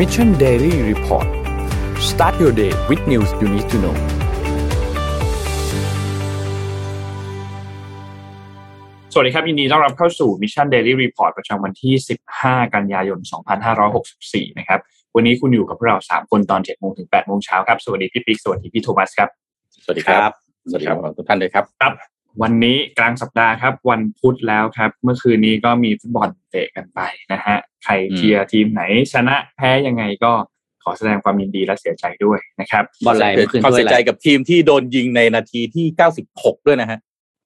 Mission Daily Report start your day with news you need to know สวัสดีครับยินดีต้อนรับเข้าสู่ Mission Daily Report ประจำวันที่ 15 กันยายน 2564 นะครับ วันนี้คุณอยู่กับพวกเรา 3 คนตอน7โมงถึง8โมงเช้าครับ สวัสดีพี่ปิ๊ก สวัสดีพี่โทมัสครับ สวัสดีครับ สวัสดีครับทุกท่านเลยครับ ครับ วันนี้กลางสัปดาห์ครับ วันพุธแล้วครับ เมื่อคืนนี้ก็มีฟุตบอลเตะกันไปนะฮะใครเชียร์ทีมไหนชนะแพ้ยังไงก็ขอแสดงความยินดีและเสียใจด้วยนะครับบอลอะไรเมื่อคืนความด้วยเสียอะไรใจกับทีมที่โดนยิงในนาทีที่96ด้วยนะฮะ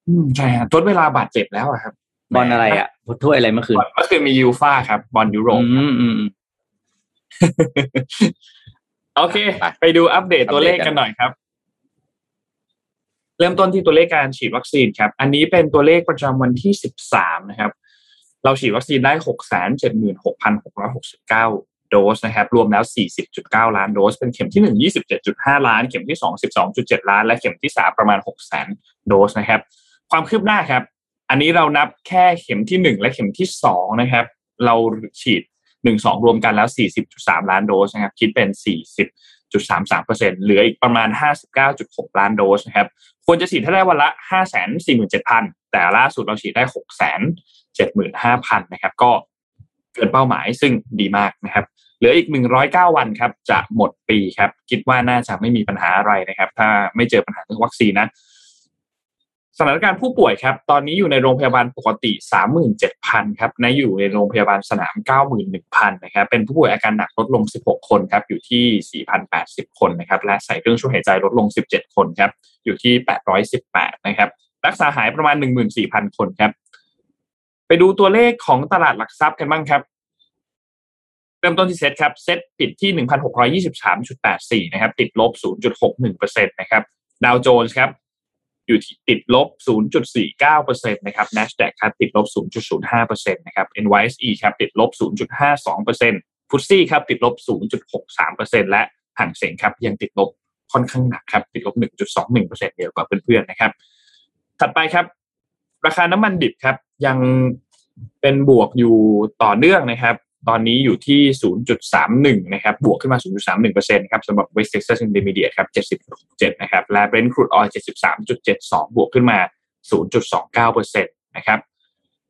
อืมใช่ฮะทดเวลาบาดเจ็บแล้วอะครับ บอลอะไรอะถ้วยอะไรเมื่อคืนเมื่อคืนมียูฟ่าครับ บอลยุโรปอืมอืมอืมโอเคไปไปดูอัปเดตตัวเลขอัปเดตกักันนหน่อยครับ เริ่มต้นที่ตัวเลขการฉีดวัคซีนครับ อันนี้เป็นตัวเลขประจำวันที่ 13 นะครับ เราฉีดวัคซีนได้ 676,669 โดสนะครับ รวมแล้ว 40.9 ล้านโดส เป็นเข็มที่ 1 27.5 ล้าน เข็มที่ 2 12.7 ล้าน และเข็มที่ 3 ประมาณ 6 0 0 0 0โดสนะครับ ความคืบหน้าครับ อันนี้เรานับแค่เข็มที่ 1 และเข็มที่ 2 นะครับ เราฉีด 1 2 รวมกันแล้ว 40.3 ล้านโดสนะครับ คิดเป็น 0.33%เหลืออีกประมาณ 59.6 ล้านโดสนะครับควรจะฉีดให้ได้วันละ 547,000 แต่ล่าสุดเราฉีดได้ 675,000 นะครับ ก็เกินเป้าหมายซึ่งดีมากนะครับเหลืออีก 109 วันครับจะหมดปีครับ คิดว่าน่าจะไม่มีปัญหาอะไรนะครับ ถ้าไม่เจอปัญหาเรื่องวัคซีนนะ สถานการณ์ผู้ป่วยครับ ตอนนี้อยู่ในโรงพยาบาลปกติ 37,000 ครับนะอยู่ในโรงพยาบาลสนาม 91,000 นะครับ เป็นผู้ป่วยอาการหนักลดลง 16 คนครับ อยู่ที่ 4,080 คนนะครับ และใส่เครื่องช่วยหายใจลดลง 17 คนครับ อยู่ที่ 818 นะครับ รักษาหายประมาณ 14,000 คนครับ ไปดูตัวเลขของตลาดหลักทรัพย์กันบ้างครับ เริ่มต้นที่เซ็ตครับ เซ็ตปิดที่ 1,623.84 นะครับ ติดลบ 0.61%นะครับ ดาวโจนส์ครับ อยู่ที่ติดลบ 0.49%นะครับ NASDAQ ครับติดลบ 0.05%นะครับ NYSE ครับติดลบ 0.52%ฟุตซี่ครับติดลบ 0.63%และห่างเสียงครับยังติดลบค่อนข้างหนักครับติดลบ 1.21%เดียวกว่าเพื่อนๆนะครับ ถัดไปครับ ราคาน้ำมันดิบครับยังเป็นบวกอยู่ต่อเนื่องนะครับ ตอนนี้อยู่ที่ 0.31 นะครับ บวกขึ้นมา 0.31%ครับสำหรับ West Texas Intermediate ครับ 70.7 นะครับ และ Brent crude oil 73.72 บวกขึ้นมา 0.29%นะครับ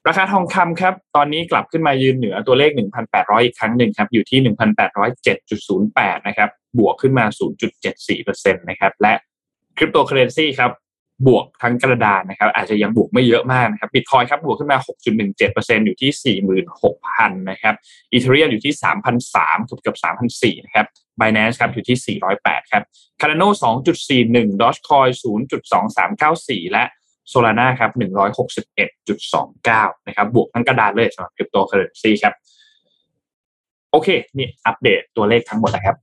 ราคาทองคำครับ ตอนนี้กลับขึ้นมายืนเหนือตัวเลข 1,800 อีกครั้งหนึ่งครับ อยู่ที่ 1,807.08 นะครับ บวกขึ้นมา 0.74%นะครับ และคริปโตเคอเรนซีครับ บวกทั้งกระดานนะครับ อาจจะยังบวกไม่เยอะมากนะครับบิตคอยครับบวกขึ้นมา 6.17%อยู่ที่ 46,000 นะครับ Ethereum อยู่ที่ 3,003เกือบเกือบ3,004 นะครับ Binance ครับอยู่ที่ 408 ครับ Cardano 2.41 Dogecoin 0.2394 และ Solana ครับ 161.29 นะครับ บวกทั้งกระดานเลยสำหรับคริปโตเคอเรนซีครับ โอเค นี่อัปเดตตัวเลขทั้งหมดนะครับ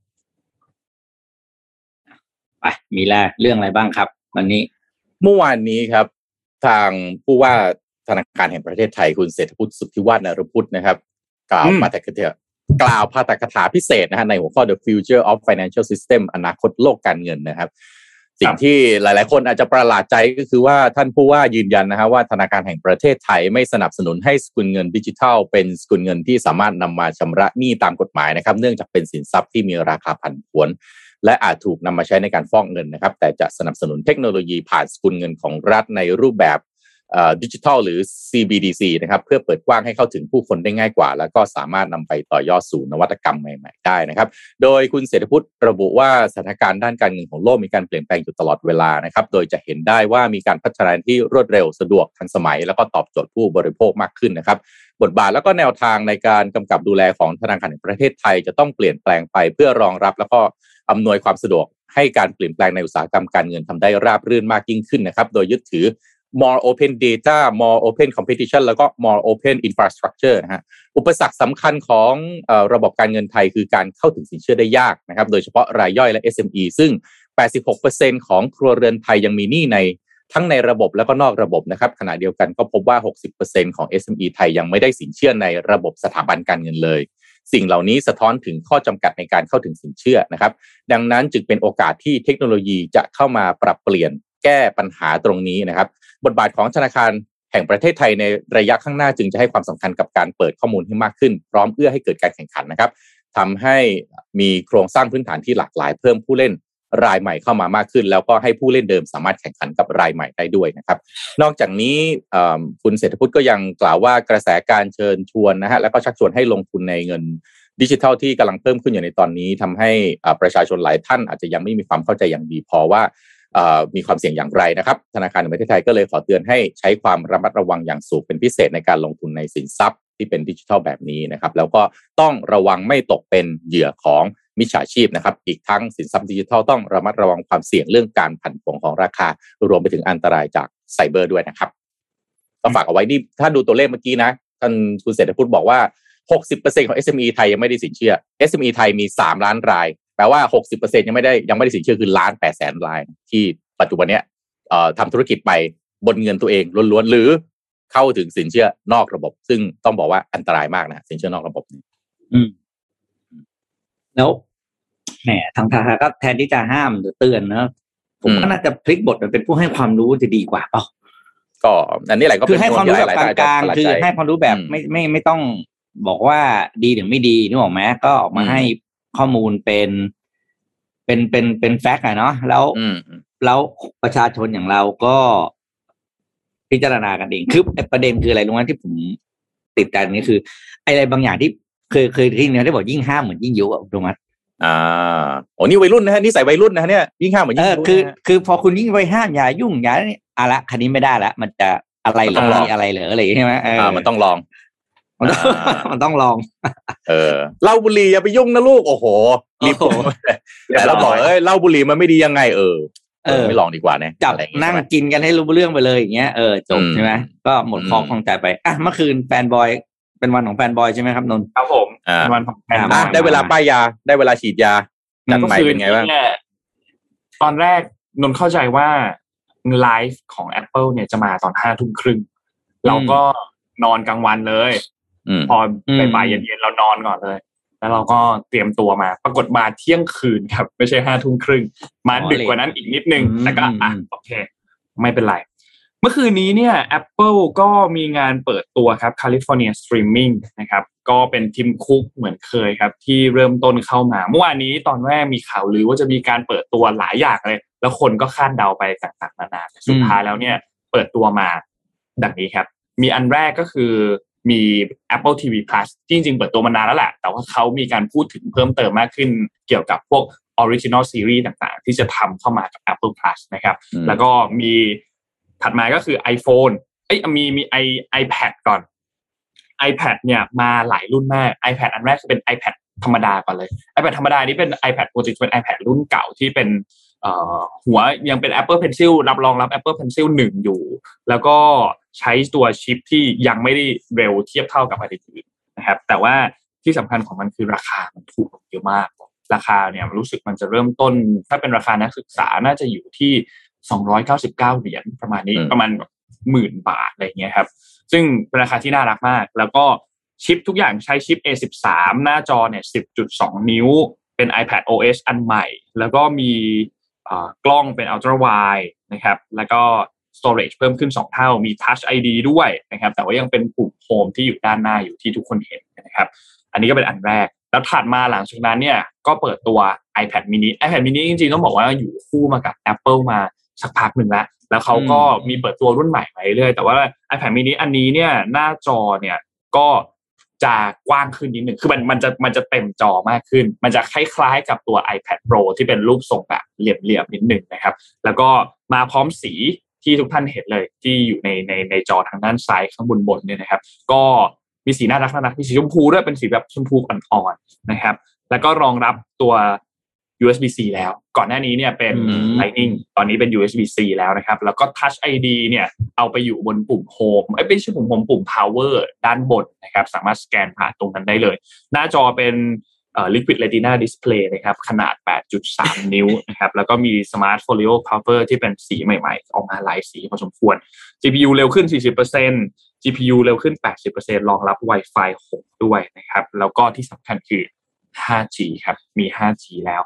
ไปมีแรเรื่องอะไรบ้างครับ วันนี้ เมื่อวานนี้ครับ ทางผู้ว่าธนาคารแห่งประเทศไทยคุณเศรษฐพุทธสุทธิวัฒนรพุทธนะครับ กล่าวอืมปาฐกถากล่าวพาตกถาพิเศษนะฮะในหัวข้อ The Future of Financial System อนาคตโลกการเงินนะครับ สิ่งที่หลาย ๆ คนอาจจะประหลาดใจก็คือว่าท่านผู้ว่ายืนยันนะฮะว่าธนาคารแห่งประเทศไทยไม่สนับสนุนให้สกุลเงินดิจิทัล เป็นสกุลเงินที่สามารถนำมาชำระหนี้ตามกฎหมายนะครับ เนื่องจากเป็นสินทรัพย์ที่มีราคาผันผวน และอาจถูกนำมาใช้ในการฟอกเงินนะครับ แต่จะสนับสนุนเทคโนโลยีผ่านสกุลเงินของรัฐในรูปแบบดิจิทัลหรือ CBDC นะครับเพื่อเปิดกว้างให้เข้าถึงผู้คนได้ง่ายกว่า แล้วก็สามารถนำไปต่อยอดสู่นวัตกรรมใหม่ ๆ ได้นะครับ โดยคุณเศรษฐพุทธระบุว่าสถานการณ์ด้านการเงินของโลกมีการเปลี่ยนแปลงอยู่ตลอดเวลานะครับ โดยจะเห็นได้ว่ามีการพัฒนาที่รวดเร็วสะดวกทันสมัย แล้วก็ตอบโจทย์ผู้บริโภคมากขึ้นนะครับ บทบาทแล้วก็แนวทางในการกำกับดูแลของธนาคารแห่งประเทศไทย จะต้องเปลี่ยนแปลงไปเพื่อรองรับแล้วก็ อำนวยความสะดวกให้การเปลี่ยนแปลงในอุตสาหกรรมการเงินทำได้ราบรื่นมากยิ่งขึ้นนะครับ โดยยึดถือ more open data more open competition แล้วก็ more open infrastructure นะฮะ อุปสรรคสำคัญของอระบบการเงินไทยคือการเข้าถึงสินเชื่อได้ยากนะครับ โดยเฉพาะรายย่อยและ SME ซึ่ง 86%ของครัวเรือนไทยยังมีหนี้ในทั้งในระบบแล้วก็นอกระบบนะครับ ขณะเดียวกันก็พบว่า 60%ของ SME ไทยยังไม่ได้สินเชื่อในระบบสถาบันการเงินเลย สิ่งเหล่านี้สะท้อนถึงข้อจำกัดในการเข้าถึงสินเชื่อนะครับ ดังนั้นจึงเป็นโอกาสที่เทคโนโลยีจะเข้ามาปรับเปลี่ยนแก้ปัญหาตรงนี้นะครับ บทบาทของธนาคารแห่งประเทศไทยในระยะข้างหน้าจึงจะให้ความสำคัญกับการเปิดข้อมูลให้มากขึ้น พร้อมเอื้อให้เกิดการแข่งขันนะครับทำให้มีโครงสร้างพื้นฐานที่หลากหลายเพิ่มผู้เล่น รายใหม่เข้ามามากขึ้น แล้วก็ให้ผู้เล่นเดิมสามารถแข่งขันกับรายใหม่ได้ด้วยนะครับ นอกจากนี้คุณเศรษฐพุทธก็ยังกล่าวว่ากระแสการเชิญชวนนะฮะแล้วก็ชักชวนให้ลงทุนในเงินดิจิทัลที่กำลังเพิ่มขึ้นอยู่ในตอนนี้ทำให้ประชาชนหลายท่านอาจจะยังไม่มีความเข้าใจอย่างดีพอว่ามีความเสี่ยงอย่างไรนะครับ ธนาคารแห่งประเทศไทยก็เลยขอเตือนให้ใช้ความระมัดระวังอย่างสูงเป็นพิเศษในการลงทุนในสินทรัพย์ที่เป็นดิจิทัลแบบนี้นะครับ แล้วก็ต้องระวังไม่ตกเป็นเหยื่อของ มิจฉาชีพนะครับ อีกทั้งสินทรัพย์ดิจิทัลต้องระมัดระวังความเสี่ยงเรื่องการผันผวนของราคา รวมไปถึงอันตรายจากไซเบอร์ด้วยนะครับก็ฝากเอาไว้นี่ถ้าดูตัวเลขเมื่อกี้นะ ท่านคุณเศรษฐพุทธบอกว่า 60%ของ SME ไทยยังไม่ได้สินเชื่อ SME ไทยมี 3 ล้านราย แปลว่า 60%ยังไม่ได้ยังไม่ได้สินเชื่อคือล้าน8แสนราย ที่ปัจจุบันเนี้ยทำธุรกิจไปบนเงินตัวเองล้วนๆหรือเข้าถึงสินเชื่อนอกระบบ ซึ่งต้องบอกว่าอันตรายมากนะสินเชื่อนอกระบบอืม แล้วแหมทางธนาคารก็แทนที่จะห้ามหรือเตือนนะผมอืมก็น่าจะพลิกบทมาเป็นผู้ให้ความรู้จะดีกว่าเปล่าก็อันนี้แหละก็คือเป็นให้ความรู้แบบหลยๆกลางท่นๆคือประหลดใจให้ความรู้แบบอืมไม่ไม่ไม่ต้องบอกว่าดีหรือไม่ดีนึกออกไหมก็ออกมาอืมให้ข้อมูลเป็น เป็นเป็นเป็นแฟกต์อะเนาะแล้วอืมแล้วประชาชนอย่างเราก็พิจารณากันเองคือไอ้ประเด็นคืออะไรรู้ไหมที่ผมติดใจตรงนี้คือไอ้อะไรบางอย่างที่ เคยเคยที่เนี่ยได้บอกยิ่งห้ามเหมือนยิ่งยุอะถูกไหมอ่าโอ้นี่วัยรุ่นนะฮะนี่ใส่วัยรุ่นนะฮะเนี่ยยิ่งห้ามเหมือนเอยิ่งอรู้คือนะฮะคือพอคุณยิ่งไปห้ามอย่ายุ่งอย่านี่อะละคันนี้ไม่ได้ละมันจะอะไรเหรมันต้องลอองมีอะไรเหรออะไรอย่างเงี้ยใช่ไหมเอออ่ามันต้องลองมันต้องอ่ามันต้องลอง เออเหล้าบุหรี่อย่าไปยุ่งนะลูก โอ้โหรีบโอ้โหแต่เราบอกเอ้ยเหล้าบุหรี่มันไม่ดียังไงเออเออไม่ลองดีกว่านะจับอะไรอย่างเงี้ยนั่งใช่ไหมกินกันให้รู้เรื่องไปเลยอย่างเงี้ยเออจบอืมใช่ไหมก็หมดอืมคอคลองใจไปอะเมื่อคืนแฟนบอย เป็นวันของแฟนบอยใช่ไหมครับนนท์ครับผมอ่าเป็นวันของแฟนอ่าบอะอยได้เวลาป้ายยา ได้เวลาฉีดยาจัดใหม่มื่อคืเป็นไงบ้างเนี่ยตอนแรกนนท์เข้าใจว่าไลฟ์ของ Apple เนี่ยจะมาตอนห้าทุ่มครึ่งเราก็นอนกลางวันเลยอืมพอบ่ายๆเย็นๆเรานอนก่อนเลย แล้วเราก็เตรียมตัวมา ปรากฏมาเที่ยงคืนครับ ไม่ใช่ห้าทุ่มครึ่ง มาดึกกว่านั้นอีกนิดนึงอืมแต่ก็อะอืมโอเค ไม่เป็นไร เมื่อคืนนี้เนี่ย Apple ก็มีงานเปิดตัวครับ California Streaming นะครับก็เป็นทีมคุกเหมือนเคยครับ ที่เริ่มต้นเข้ามา เมื่อวานนี้ตอนแรกมีข่าวลือว่าจะมีการเปิดตัวหลายอย่างเลย แล้วคนก็คาดเดาไปต่างๆนานาแต่สุดท้ายแล้วเนี่ย เปิดตัวมาดังนี้ครับ มีอันแรกก็คือมี Apple TV Plus ที่จริง ๆ เปิดตัวมานานแล้วแหละ แต่ว่าเขามีการพูดถึงเพิ่มเติมมากขึ้น เกี่ยวกับพวก Original Series ต่างๆ ที่จะทำเข้ามากับ Apple Plus นะครับอืมแล้วก็มี ถัดมาก็คือ iPhone เอ้ยมีมี i iPad ก่อน iPad เนี่ยมาหลายรุ่นมาก iPad อันแรกคือเป็น iPad ธรรมดาก่อนเลย iPad ธรรมดานี้เป็น iPad ปกติจะเป็น iPad รุ่นเก่าที่เป็นหัวยังเป็น Apple Pencil รับรองรับ Apple Pencil 1 อยู่ แล้วก็ใช้ตัวชิปที่ยังไม่ได้เร็วเทียบเท่ากับอันอื่นนะครับ แต่ว่าที่สำคัญของมันคือราคามันถูกลงเยอะมาก ราคาเนี่ยรู้สึกมันจะเริ่มต้น ถ้าเป็นราคานักศึกษาน่าจะอยู่ที่ 299 เหรียญประมาณนี้อืมประมาณหมื่นบาทอะไรอย่างเงี้ยครับ ซึ่งเป็นราคาที่น่ารักมาก แล้วก็ชิปทุกอย่างใช้ชิป A13 หน้าจอเนี่ย 10.2 นิ้ว เป็น iPad OS อันใหม่ แล้วก็มีอ่ากล้องเป็น Ultra Wide นะครับ แล้วก็ storage เพิ่มขึ้น 2 เท่า มี Touch ID ด้วยนะครับ แต่ว่ายังเป็นปุ่มโฮมที่อยู่ด้านหน้าอยู่ที่ทุกคนเห็นนะครับ อันนี้ก็เป็นอันแรก แล้วถัดมาหลังจากนั้นเนี่ย ก็เปิดตัว iPad mini iPad mini จริงๆ ต้องบอกว่าอยู่คู่มากับ Apple มา สักพักหนึ่งแล้ว แล้วเขาก็มีเปิดตัวรุ่นใหม่มาเรื่อยๆแต่ว่า iPad mini อันนี้เนี่ยหน้าจอเนี่ยก็จะกว้างขึ้นนิดหนึ่งคือมันมันจะมันจะเต็มจอมากขึ้น มันจะคล้ายๆกับตัว iPad Pro ที่เป็นรูปทรงแบบเหลี่ยมๆนิดหนึ่งนะครับ แล้วก็มาพร้อมสีที่ทุกท่านเห็นเลยที่อยู่ในในในจอทางด้านซ้ายข้างบนบนเนี่ยนะครับ ก็มีสีน่ารักน่ารักมีสีชมพูด้วยเป็นสีแบบชมพูอ่อนๆนะครับ แล้วก็รองรับตัว USB-C แล้ว ก่อนหน้านี้เนี่ยเป็นอืม Lightning ตอนนี้เป็น USB-C แล้วนะครับ แล้วก็ Touch ID เนี่ยเอาไปอยู่บนปุ่ม Home เอ้ยไม่ใช่ปุ่ม Home ปุ่ม Power ด้านบนนะครับ สามารถสแกนผ่านตรงนั้นได้เลย หน้าจอเป็นเอ่อ Liquid Retina Display นะครับ ขนาด 8.3 นิ้วนะครับ แล้วก็มี Smart Folio Cover ที่เป็นสีใหม่ๆ ออกมาหลายสีพอสมควร GPU เร็วขึ้น 40% GPU เร็วขึ้น 80%รองรับ Wi-Fi 6 ด้วยนะครับ แล้วก็ที่สำคัญคือ 5G ครับ มี 5G แล้ว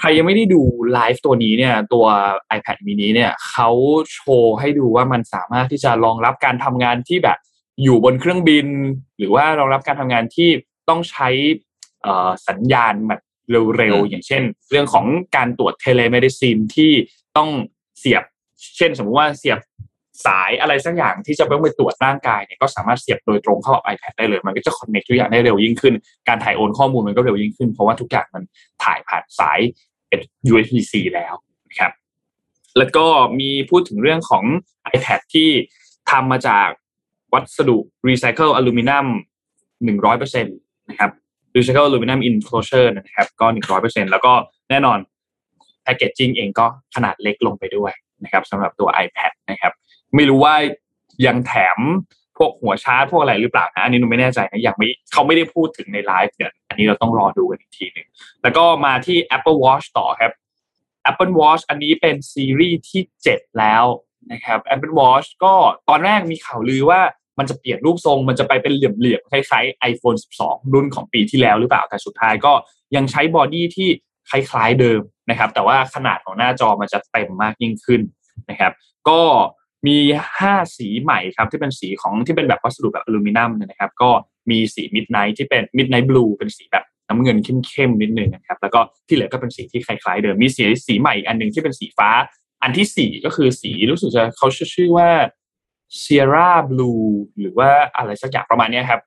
ใครยังไม่ได้ดูไลฟ์ตัวนี้เนี่ยตัว iPad mini เนี่ยเขาโชว์ให้ดูว่ามันสามารถที่จะรองรับการทำงานที่แบบอยู่บนเครื่องบิน หรือว่ารองรับการทำงานที่ต้องใช้เอ่อสัญญาณแบบเร็วๆ อย่างเช่น เรื่องของการตรวจ telemedicine ที่ต้องเสียบ เช่นสมมุติว่าเสียบ สายอะไรสักอย่างที่จะต้องไปตรวจร่างกายเนี่ยก็สามารถเสียบโดยตรงเข้ากับ iPad ได้เลย มันก็จะคอนเน c t ทุกอย่างได้เร็วยิ่งขึ้น การถ่ายโอนข้อมูลมันก็เร็วยิ่งขึ้น เพราะว่าทุกอย่างมันถ่ายผ่านสายเป็น USB-C แล้วนะครับ แล้วก็มีพูดถึงเรื่องของ iPad ที่ทำมาจากวัสดุรีไซเคิลอลูมิเนียมหนึ่งร้อยเปอร์เซ็นต์นะครับ recycled aluminum enclosure นะครับ ก็หนึ่งร้อยเปอร์เซ็นต์แล้วก็แน่นอน packaging เองก็ขนาดเล็กลงไปด้วยนะครับสำหรับตัว iPad นะครับ ไม่รู้ว่ายังแถมพวกหัวชาร์จพวกอะไรหรือเปล่านะอันนี้หนูไม่แน่ใจนะยังไม่เขาไม่ได้พูดถึงในไลฟ์เดี๋ยวอันนี้เราต้องรอดูกันอีกทีหนึ่งแล้วก็มาที่ Apple Watch ต่อครับ Apple Watch อันนี้เป็นซีรีส์ที่ 7 แล้วนะครับ Apple Watch ก็ตอนแรกมีข่าวลือว่ามันจะเปลี่ยนรูปทรง มันจะไปเป็นเหลี่ยมๆคล้ายๆ iPhone 12 รุ่นของปีที่แล้วหรือเปล่า แต่สุดท้ายก็ยังใช้ body ที่คล้ายๆเดิมนะครับ แต่ว่าขนาดของหน้าจอมันจะเต็มมากยิ่งขึ้นนะครับ ก็ มี 5 สีใหม่ครับที่เป็นสีของที่เป็นแบบวัสดุแบบอลูมิเนียมนะครับ ก็มีสี midnight ที่เป็น midnight blue เป็นสีแบบน้ำเงินเข้มๆนิดนึงนะครับ แล้วก็ที่เหลือก็เป็นสีที่คล้ายๆ เดิมมีสีสีใหม่อันหนึ่งที่เป็นสีฟ้า อันที่สี่ก็คือสีรู้สึกจะเขาชื่อว่า Sierra Blue หรือว่าอะไรสักอย่างประมาณนี้ครับ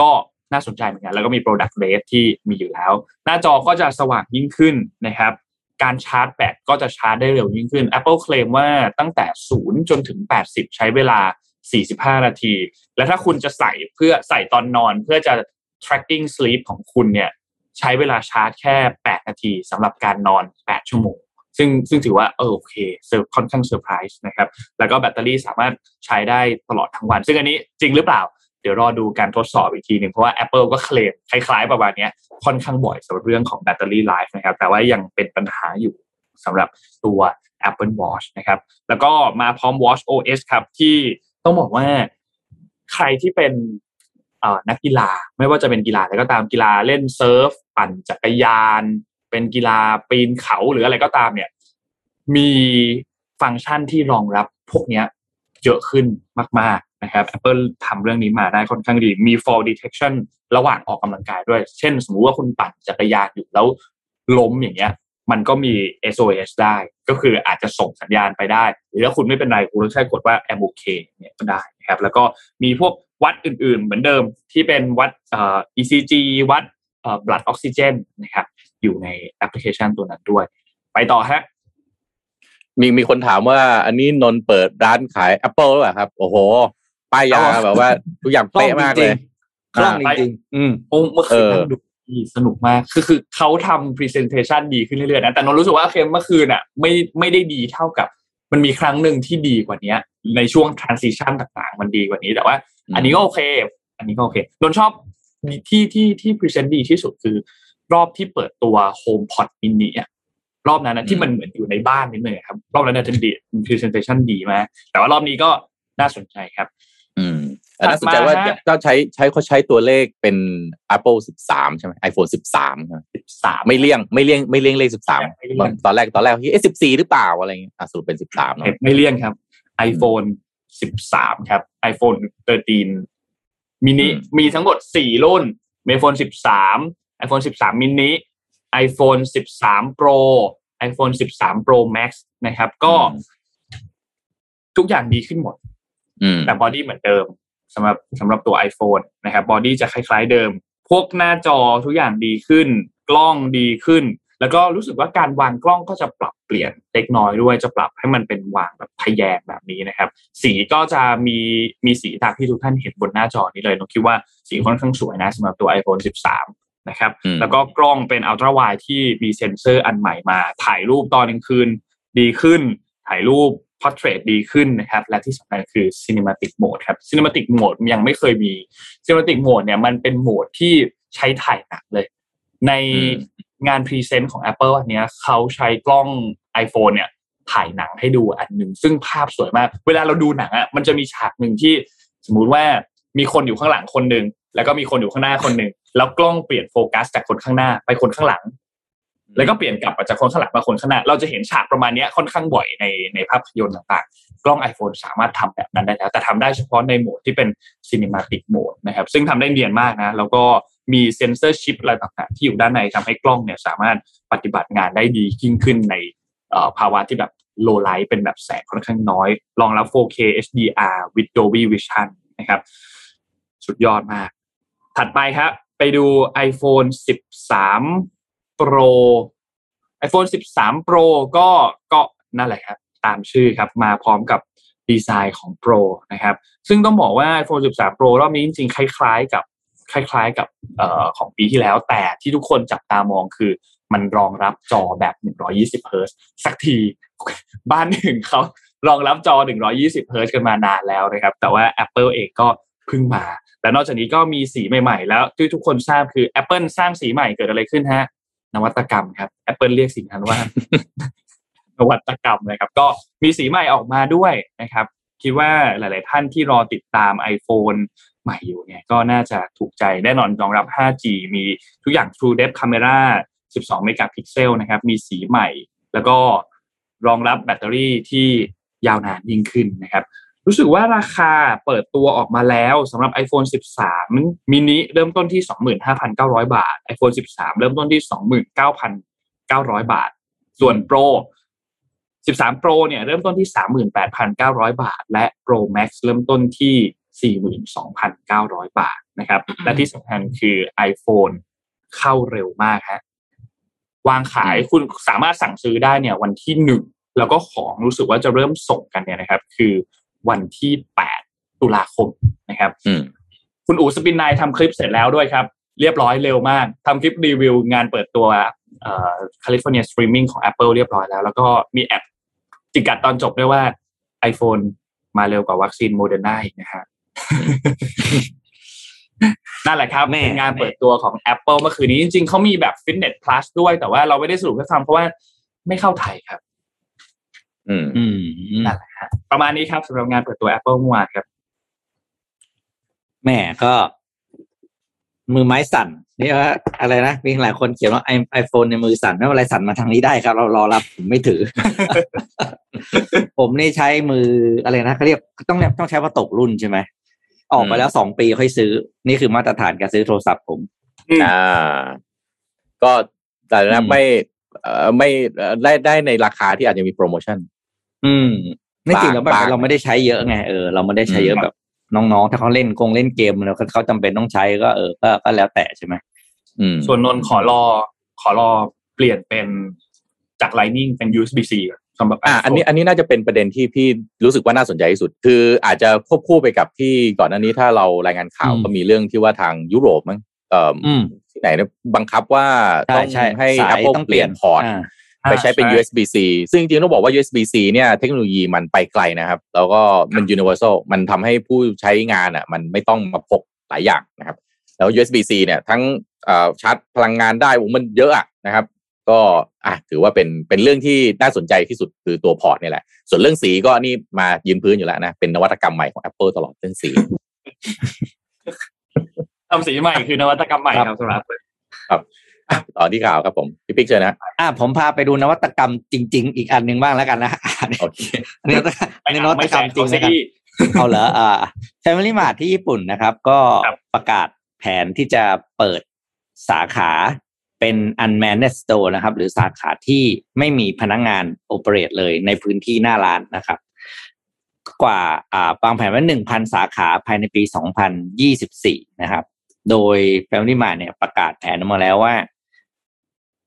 ก็น่าสนใจเหมือนกัน แล้วก็มี Product Red ที่มีอยู่แล้ว หน้าจอก็จะสว่างยิ่งขึ้นนะครับ การชาร์จแบตก็จะชาร์จได้เร็วยิ่งขึ้น Apple เคลมว่าตั้งแต่ 0 จนถึง 80 ใช้เวลา 45 นาที และถ้าคุณจะใส่เพื่อใส่ตอนนอนเพื่อจะ tracking sleep ของคุณเนี่ยใช้เวลาชาร์จแค่ 8 นาทีสำหรับการนอน 8 ชั่วโมง ซึ่งซึ่งถือว่าเออโอเคเซอร์ค่อนข้างเซอร์ไพรส์นะครับ แล้วก็แบตเตอรี่สามารถใช้ได้ตลอดทั้งวัน ซึ่งอันนี้จริงหรือเปล่า เดี๋ยวรอดูการทดสอบอีกทีหนึ่งเพราะว่า Apple ก็เคลมคล้าย ๆ ประมาณนี้ค่อนข้างบ่อยสำหรับเรื่องของแบตเตอรี่ไลฟ์นะครับแต่ว่ายังเป็นปัญหาอยู่สำหรับตัว Apple Watch นะครับ แล้วก็มาพร้อม Watch OS ครับที่ต้องบอกว่าใครที่เป็นนักกีฬาไม่ว่าจะเป็นกีฬาอะไรก็ตามกีฬาเล่นเซิร์ฟ ปั่นจักรยาน เป็นกีฬาปีนเขาหรืออะไรก็ตามเนี่ย มีฟังก์ชันที่รองรับพวกนี้เยอะขึ้นมาก นะครับ Apple ทำเรื่องนี้มาได้ค่อนข้างดี มี fall detection ระหว่างออกกำลังกายด้วย เช่น สมมุติว่าคุณปั่นจักรยานอยู่แล้วล้มอย่างเงี้ย มันก็มี SOS ได้ ก็คืออาจจะส่งสัญญาณไปได้ หรือถ้าคุณไม่เป็นไรคุณแค่กดว่า I'm okay เนี่ยก็ได้นะครับ แล้วก็มีพวกวัดอื่น ๆ เหมือนเดิมที่เป็นวัดอ่อ ECG วัดอ่อ blood oxygen นะครับ อยู่ในแอปพลิเคชันตัวนั้นด้วย ไปต่อฮะมีมีคนถามว่าอันนี้นนเปิดร้านขาย Apple หรือเปล่าครับ โอ้โห ป้ายยาแบบว่าทุกอย่างเป๊ะมากเลยคล่องจริงอืมโอ้เมื่อคืนนั่งดูสนุกมากคือคือเขาทำ presentation ดีขึ้นเรื่อยๆนะแต่นนรู้สึกว่าโอเคเมื่อคืนอะ ไม่ไม่ได้ดีเท่ากับ มันมีครั้งหนึ่งที่ดีกว่านี้ในช่วง transition ต่างๆ มันดีกว่านี้แต่ว่า อันนี้ก็โอเค อันนี้ก็โอเคนนชอบที่ที่ที่ present ดีที่สุดคือ รอบที่เปิดตัว home pod mini อะรอบนั้นนะที่มันเหมือนอยู่ในบ้านนิดนึงครับ รอบนั้นจะดี presentation ดีมากแต่ว่ารอบนี้ก็น่าสนใจครับ อืมน่าสนใจว่าก็ใช้ใช้เขาใช้ตัวเลขเป็น Apple 13 ใช่ไหม iPhone 13ใช่ไหม13 ไม่เลี่ยงไม่เลี่ยงไม่เลี่ยงเลข 13 ตอนแรกตอนแรกที่เอ๊ะ14 หรือเปล่าอะไรเงี้ยสรุปเป็น 13เนาะไม่เลี่ยงครับ iPhone 13 ครับ iPhone 13 mini มีทั้งหมด 4 รุ่น iPhone 13 iPhone 13 mini iPhone 13 Pro iPhone 13 Pro Max นะครับ ก็ ทุกอย่างดีขึ้นหมด แต่บอดี้เหมือนเดิมสำหรับสำหรับตัว iPhone นะครับบอดี้จะคล้าย ๆเดิม พวกหน้าจอทุกอย่างดีขึ้น กล้องดีขึ้น แล้วก็รู้สึกว่าการวางกล้องก็จะปรับเปลี่ยนเล็กน้อยด้วยจะปรับให้มันเป็นวางแบบทะแยงแบบนี้นะครับ สีก็จะมีมีสีตามที่ทุกท่านเห็นบนหน้าจอนี้เลยนกคิดว่าสีค่อนข้างสวยนะสำหรับตัว iPhone 13นะครับแล้วก็กล้องเป็น ultra wide ที่มีเซ็นเซอร์อันใหม่มา ถ่ายรูปตอนกลางคืนดีขึ้น ถ่ายรูป portrait ดีขึ้นนะครับและที่สำคัญคือ cinematic mode ครับ cinematic mode ยังไม่เคยมี cinematic mode เนี่ยมันเป็นโหมดที่ใช้ถ่ายหนังเลย ในงานพรีเซนต์ของ Apple อันเนี้ยเขาใช้กล้อง iPhone เนี่ยถ่ายหนังให้ดูอันหนึ่งซึ่งภาพสวยมาก เวลาเราดูหนังอะมันจะมีฉากหนึ่งที่สมมุติว่ามีคนอยู่ข้างหลังคนหนึ่งแล้วก็มีคนอยู่ข้างหน้าคนหนึ่งแล้วกล้องเปลี่ยนโฟกัสจากคนข้างหน้าไปคนข้างหลัง แล้วก็เปลี่ยนกลับมาจากคนข้างหลังมาคนข้างหน้าเราจะเห็นฉากประมาณนี้ค่อนข้างบ่อยในในภาพยนตร์ต่างๆ กล้อง iPhone สามารถทำแบบนั้นได้แล้ว แต่ทำได้เฉพาะในโหมดที่เป็น Cinematic Mode นะครับซึ่งทำได้เนียนมากนะ แล้วก็มีเซนเซอร์ชิปอะไรต่างๆ ที่อยู่ด้านในทำให้กล้องเนี่ยสามารถปฏิบัติงานได้ดียิ่งขึ้นในภาวะที่แบบโลไลท์เป็นแบบแสงค่อนข้างน้อยรองรับ 4K HDR with Dolby Vision นะครับ สุดยอดมาก ถัดไปครับ ไปดู iPhone 13 Pro iPhone 13 Pro ก็ก็นั่นแหละครับ ตามชื่อครับ มาพร้อมกับดีไซน์ของ Pro นะครับ ซึ่งต้องบอกว่า iPhone 13 Pro รอบนี้จริงๆ คล้าย ๆ กับคล้าย ๆ กับออของปีที่แล้ว แต่ที่ทุกคนจับตามองคือมันรองรับจอแบบ 120 เฮิร์ตสักทีบ้านหนึ่งเขารองรับจอ 120 เฮิร์ตกันมานานแล้วนะครับ แต่ว่า Apple เองก็เพิ่งมา และนอกจากนี้ก็มีสีใหม่ ๆ แล้วที่ทุกคนทราบคือ Apple สร้างสีใหม่เกิดอะไรขึ้นฮะ นวัตกรรมครับ Apple เรียกสิ่งนั้นว่านวัตกรรมนะครับ ก็มีสีใหม่ออกมาด้วยนะครับ คิดว่าหลาย ๆ ท่านที่รอติดตาม iPhone ใหม่อยู่เนี่ยก็น่าจะถูกใจแน่นอนรองรับ 5G มีทุกอย่าง True Depth Camera 12 เมกะพิกเซลนะครับ มีสีใหม่ แล้วก็รองรับแบตเตอรี่ที่ยาวนานยิ่งขึ้นนะครับ รู้สึกว่าราคาเปิดตัวออกมาแล้วสำหรับ iPhone 13 mini เริ่มต้นที่ 25,900 บาท iPhone 13 เริ่มต้นที่ 29,900 บาท ส่วน Pro 13 Pro เนี่ยเริ่มต้นที่ 38,900 บาท และ Pro Max เริ่มต้นที่ 42,900 บาทนะครับ และที่สำคัญคือ iPhone เข้าเร็วมากฮะวางขายคุณสามารถสั่งซื้อได้เนี่ยวันที่หนึ่งแล้วก็ของรู้สึกว่าจะเริ่มส่งกันเนี่ยนะครับ คือ วันที่แปดตุลาคมนะครับคุณอู๋ Spin9ทำคลิปเสร็จแล้วด้วยครับ เรียบร้อยเร็วมากทำคลิปรีวิวงานเปิดตัวเอ่อ California Streaming ของ Apple เรียบร้อยแล้ว แล้วก็มีแอปจิกัดตอนจบด้วยว่า iPhone มาเร็วกว่าวัคซีนโมเดอร์นานะฮะนั่นแหละครับเป็นงานเปิดตัวของ Apple เมื่อคืนนี้จริงๆเขามีแบบ Fitness Plus ด้วยแต่ว่าเราไม่ได้สรุปให้ฟังเพราะว่าไม่เข้าไทยครับ อืมอืมนั่นแหละครับประมาณนี้ครับสำหรับงานเปิดตัว Apple เมื่อวานครับแม่ก็ มือไม้สั่นนี่ว่าอะไรนะมีหลายคนเขียนว่าไอ iPhone ในมือสั่นไม่เป็นไรสั่นมาทางนี้ได้ครับ เรารอรับผมไม่ถือ ผมนี่ใช้มืออะไรนะเขาเรียกต้องต้องใช้ว่าตกรุ่นใช่ไหมออกไปแล้วสองปีค่อยซื้อ นี่คือมาตรฐานการซื้อโทรศัพท์ผม อ่า ก็แต่นะไม่เอ่อไม่ได้ได้ในราคาที่อาจจะมีโปรโมชั่น อืมไม่จริงแล้วแบบบางเราไม่ได้ใช้เยอะไงเออเราไม่ได้ใช้เยอะแบบน้องๆ ถ้าเขาเล่นกงเล่นเกมแล้วเขาจำเป็นต้องใช้ก็เออก็ก็แล้วแต่ใช่ไหมอืม ส่วนนนท์ขอรอขอรอเปลี่ยนเป็นจาก Lightning เป็น USB-C ก่อนสำหรับอ่า iPhone อันนี้อันนี้น่าจะเป็นประเด็นที่พี่รู้สึกว่าน่าสนใจที่สุด คืออาจจะควบคู่ไปกับที่ก่อนหน้านี้ถ้าเรารายงานข่าวก็มีเรื่องที่ว่าทางยุโรปมั้งเอ่ออืมที่ไหนนะบังคับว่าใช่ต้องใช่ให้สาย Apple ต้องเปลี่ยนพอร์ตอ่า ไปใช้เป็นใช่ USB-C ซึ่งจริงๆต้องบอกว่า USB-C เนี่ยเทคโนโลยีมันไปไกลนะครับ แล้วก็มัน universal มันทำให้ผู้ใช้งานอะมันไม่ต้องมาพกหลายอย่างนะครับ แล้ว USB-C เนี่ยทั้งเอ่อชาร์จพลังงานได้โอ้มันเยอะอะนะครับ ก็อะถือว่าเป็นเป็นเรื่องที่น่าสนใจที่สุดคือตัวพอร์ตนี่แหละ ส่วนเรื่องสีก็นี่มายืนพื้นอยู่แล้วนะ เป็นนวัตกรรมใหม่ของ Apple ตลอดเรื่องสีทำสีใหม่คือนวัตกรรมใหม่ครับสำหรับอะ ต่อที่ข่าวครับผมพี่ปิ๊กเชิญนะอ่าผมพาไปดูนวัตกรรมจริง ๆ อีกอันหนึ่งบ้างแล้วกันนะอันนี้โอเคอันนี้นวัตกรรมอันนี้นวัตกรรมจริงไม่นะครัใช่บเอาเหรออ่า Family Mart ที่ญี่ปุ่นนะครับ ก็ครับประกาศแผนที่จะเปิดสาขาเป็น unmanned store นะครับ หรือสาขาที่ไม่มีพนักงานโอเปเรตเลยในพื้นที่หน้าร้านนะครับ กว่าอ่าวางแผนไว้หนึ่งพันสาขาภายในปีสองพันยี่สิบสี่นะครับ โดย Family Mart เนี่ยประกาศแผนออกมาแล้วว่า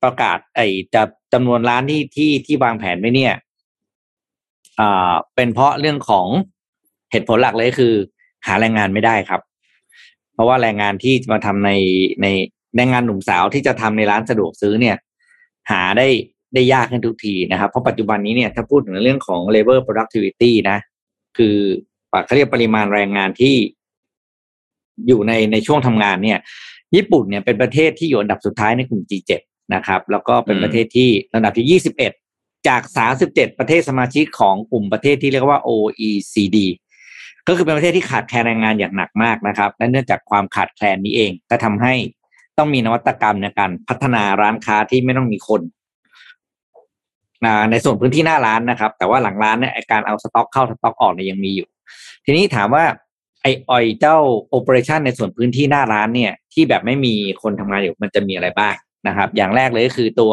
ประกาศ ไอ้จะจำนวนร้านที่ที่ที่วางแผนไว้เนี่ยอ่าเป็นเพราะเรื่องของเหตุผลหลักเลยคือ หาแรงงานไม่ได้ครับ เพราะว่าแรงงานที่มาทำในในแรงงานหนุ่มสาวที่จะทำในร้านสะดวกซื้อเนี่ย หาได้ได้ยากขึ้นทุกทีนะครับ เพราะปัจจุบันนี้เนี่ยถ้าพูดถึงเรื่องของ labor productivity นะ คือเขาเรียกปริมาณแรงงานที่อยู่ในในช่วงทำงานเนี่ย ญี่ปุ่นเนี่ยเป็นประเทศที่อยู่อันดับสุดท้ายในกลุ่ม G7 นะครับ แล้วก็เป็นประเทศที่ระดับที่ 21 จาก 37 ประเทศสมาชิกของกลุ่มประเทศที่เรียกว่า OECD ก็คือเป็นประเทศที่ขาดแคลนแรงงานอย่างหนักมากนะครับและเนื่องจากความขาดแคลนนี้เองก็ทำให้ต้องมีนวัตกรรมในการพัฒนาร้านค้าที่ไม่ต้องมีคนนะในส่วนพื้นที่หน้าร้านนะครับ แต่ว่าหลังร้านเนี่ยไอ้การเอาสต็อกเข้าสต็อกออกเนี่ยยังมีอยู่ ทีนี้ถามว่าไอออยเจ้าโอเปอเรชันในส่วนพื้นที่หน้าร้านเนี่ย ที่แบบไม่มีคนทำงานอยู่มันจะมีอะไรบ้าง นะครับ อย่างแรกเลยก็คือตัว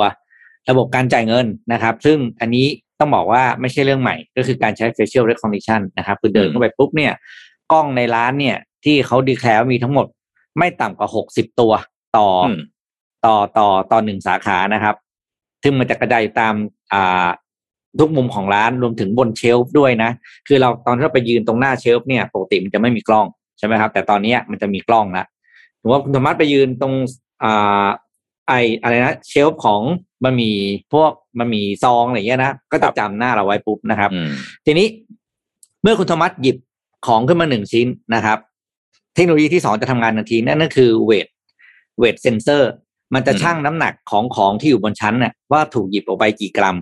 ระบบการจ่ายเงินนะครับ ซึ่งอันนี้ต้องบอกว่าไม่ใช่เรื่องใหม่ ก็คือการใช้ facial recognition นะครับคือเดินเข้าไปปุ๊บเนี่ย กล้องในร้านเนี่ย ที่เขาดีแคลมีทั้งหมด ไม่ต่ำกว่าหกสิบตัวต่ออมต่อต่อต่อหนึ่งสาขานะครับ ซึ่งมันจะกระจายอยู่ตามอ่าทุกมุมของร้านรวมถึงบนเชลฟ์ด้วยนะ คือเราตอนที่เราไปยืนตรงหน้าเชลฟ์เนี่ยปกติมันจะไม่มีกล้องใช่ไหมครับ แต่ตอนเนี้ยมันจะมีกล้องละสมมติว่าคุณธรรมะไปยืนตรงอ่า ไออะไรนะเชลฟ์ของบะหมี่พวกบะหมี่ซองอะไรอย่างเงี้ยนะก็จะจำหน้าเราไว้ปุ๊บนะครับอืมทีนี้เมื่อคุณโทมัสหยิบของขึ้นมาหนึ่งชิ้นนะครับ เทคโนโลยีที่สองจะทำงานทันทีนั่นก็คือเวทเวทเซนเซอร์ มันจะอืมชั่งน้ำหนักของของที่อยู่บนชั้นน่ะว่าถูกหยิบออกไปกี่กรัม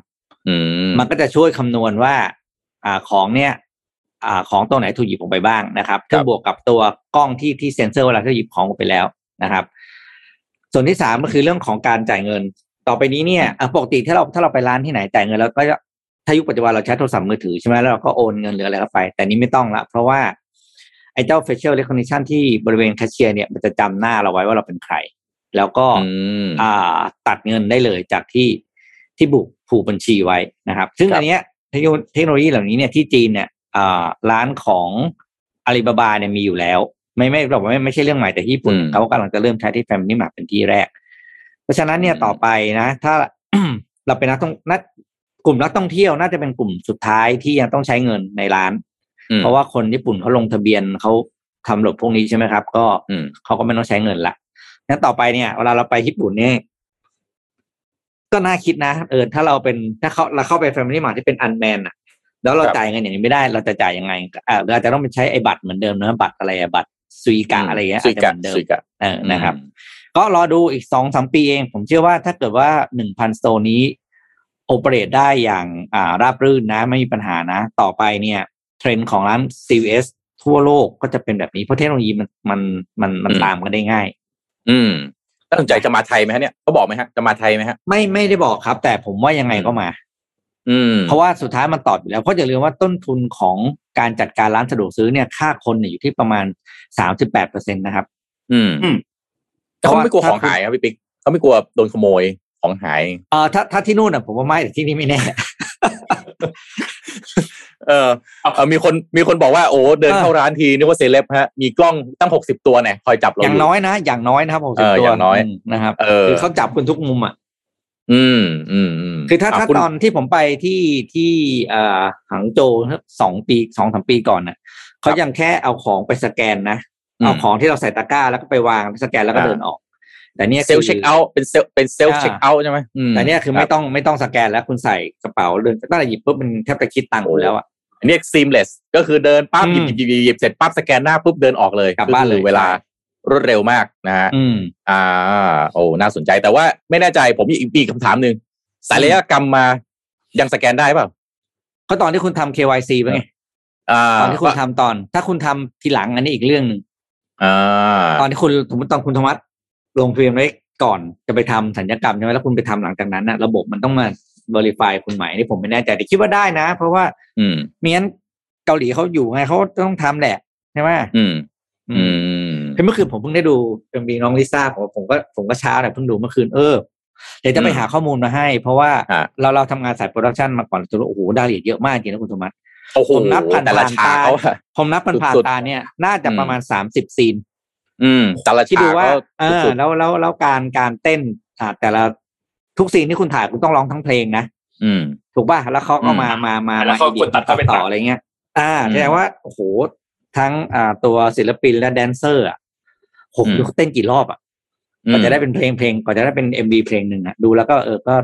อืมมันก็จะช่วยคำนวณว่า อ่าของเนี่ย อ่าของตัวไหนถูกหยิบออกไปบ้างนะครับซึ่งบวกกับตัวกล้องที่ที่เซ็นเซอร์เวลาที่หยิบของออกไปแล้วนะครับ ส่วนที่สามก็คือเรื่องของการจ่ายเงิน ต่อไปนี้เนี่ยอะปกติถ้าเราถ้าเราไปร้านที่ไหนจ่ายเงินแล้วก็จะถ้ายุคปัจจุบันเราใช้โทรศัพท์มือถือใช่ไหมแล้วเราก็โอนเงินหรืออะไรเข้าไป แต่นี้ไม่ต้องละ เพราะว่าไอ้เจ้า facial recognition ที่บริเวณแคชเชียร์เนี่ยมันจะจำหน้าเราไว้ว่าเราเป็นใคร แล้วก็อืมอ่าตัดเงินได้เลยจากที่ที่บุกผูกบัญชีไว้นะครับ ซึ่งครับอันเนี้ยเทคโนเทคโนโลยีเหล่านี้เนี่ยที่จีนเนี่ยอ่าร้านของอาลีบาบาเนี่ยมีอยู่แล้ว ไม่ไม่บอกว่าไม่ไม่ใช่เรื่องใหม่แต่ที่ญี่ปุ่นอืมเขากำลังจะเริ่มใช้ที่ Family Mart เป็นที่แรก เพราะฉะนั้นเนี่ยอืมต่อไปนะ ถ้าเราเป็นนักท่องนักกลุ่มนักท่องเที่ยวน่าจะเป็นกลุ่มสุดท้ายที่ยังต้องใช้เงินในร้านอืมเพราะว่าคนญี่ปุ่นเขาลงทะเบียนเขาทำระบบพวกนี้ใช่ไหมครับ ก็อืมเขาก็ไม่ต้องใช้เงินละงั้นต่อไปเนี่ยเวลาเราไปญี่ปุ่นเนี่ยก็น่าคิดนะเออถ้าเราเป็นถ้าเขาเราเข้าไปแฟมิลี่มาที่เป็น unmanned อะ แล้วเราครับจ่ายเงินอย่างนี้ไม่ได้เราจะจ่ายยังไงอ่าเราจะต้องไปใช้ไอ้บัตรเหมือนเดิมนะบัตรอะไรอะบัตร ซุยกะอะไรเงี้ยสุอาจยจะกะเหมือนเดิมสุยกะเออนะครับ ก็รอดูอีกสองสามปีเอง ผมเชื่อว่าถ้าเกิดว่าหนึ่งพัน store นี้ operate ได้อย่างอ่าราบรื่นนะ ไม่มีปัญหานะ ต่อไปเนี่ย เทรนด์ของร้าน CVS ทั่วโลกก็จะเป็นแบบนี้เพราะเทคโนโลยีมันมันมันมันอืมตามกันได้ง่าย อืมน่าสนใจจะมาไทยไหมฮะเนี่ยเขาบอกไหมฮะจะมาไทยไหมฮะไม่ไม่ได้บอกครับ แต่ผมว่ายังไงก็มาอืม เพราะว่าสุดท้ายมันตอบอยู่แล้วเพราะอย่าลืมว่าต้นทุนของการจัดการร้านสะดวกซื้อเนี่ยค่าคนเนี่ยอยู่ที่ประมาณสามสิบแปดเปอร์เซ็นตนะครับอืมอืมแต่เขาไม่กลัวเพขราะองว่าหายครับพี่ปิ๊กเขาไม่กลัวโดนขโมยของหายเออถ้าถ้าที่นู่นอะผมว่าไม่แต่ที่นี่ไม่แน่เออเออมีคนมีคนบอกว่าโอ้เดินเออเข้าร้านทีนึกว่าเซเลบฮะมีกล้องตั้งหกสิบตัวเนี่ยคอยจับเราอย่างน้อยนะอย่างน้อยนะครับผมเออตัวอย่างน้อยมนะครับเออคือเขาจับคุณทุกมุมอะ อืมอืมอืมคือถ้าถ้าะณตอนที่ผมไปที่ที่เอ่อหังโจวสองปีสองสามปีก่อนน่ะเขายังแค่เอาของไปสแกนนะอืมเอาของที่เราใส่ตะกร้าแล้วก็ไปวางสแกนแล้วก็อ่าเดินออก แต่เนี่ย self checkoutเป็น self เป็น self อ่าเช็คเอาท์ใช่ไหมมแต่เนี่ยคือไม่รับต้องไม่ต้องสแกนแล้วคุณใส่กระเป๋าเดินตั้งแต่หยิบปุ๊บมันแทบจะคิดตังค์คุณแล้วอะอันนี้ seamless ก็คือเดินปั๊บอืหยิมบหยิบหยิบหยิบเสร็จปั๊บสแกนหน้าปุ๊บเดินออกเลยกลับบ้านเลยคือเวลา รวดเร็วมากนะฮะอืมอ่า โอ้น่าสนใจแต่ว่าไม่แน่ใจผมมีอีกปีกคำถามหนึ่งศัลยกรรมมายังสแกนได้เปล่าก็ตอนที่คุณทำ KYC ไปไงอ่าตอนที่คุณทำตอน ถ้าคุณทำทีหลังอันนี้อีกเรื่องหนึ่งอ่าตอนที่คุณสมมติตอนคุณธรรมัสลงทะเบียนไว้ก่อนจะไปทำสัญญกรรมใช่ไหมแล้วคุณไปทำหลังจากนั้นน่ะระบบมันต้องมา verify คุณใหม่นี่ผมไม่แน่ใจแต่คิดว่าได้นะ เพราะว่า อืมไม่งั้นเกาหลีเขาอยู่ไงเขาต้องทำแหละใช่ไหมอืม อื อืมมเมื่อคืนผมเพิ่งได้ดูเป็นมีน้องลิซ่าผมผมก็ผมก็ช้าแต่เพิ่งดูเมื่อคืนเออเดี๋ยวจะไปอืมหาข้อมูลมาให้ เพราะว่าอะเราเราทำงานสายโปรดักชันมาก่อนจะรู้โอ้โหรายละเอียดเยอะมากจริงนะคุณธรรมัสโอ้โหผมนับผ่านแต่ละผ่านฉากตาเขาอะผมนับผ่านผ่านสุดๆตาเนี่ย น่าจะประมาณสามสิบซีน อืมแต่ละที่ฉาดูกว่าเขาเออสุดแล้วแล้วแล้วการการเต้นอ่าแต่ละทุกซีนที่คุณถ่ายคุณต้องร้องทั้งเพลงนะๆอืม ถูกป่ะแล้วเขาก็มาอืมมามาแล้วเขามกดตัดเข้าไปตัดต่ออะไรเงี้ย อ่าอืมแสดงว่าโอ้โหทั้งอ่าตัวศิลปินและแดนเซอร์อะ โหอืมดูเขาเต้นกี่รอบอะกว่าจะได้เป็นเพลงเพลงกว่าจะได้เป็นเอ็มบีเพลงหนึ่งอะดูแล้วก็เออก็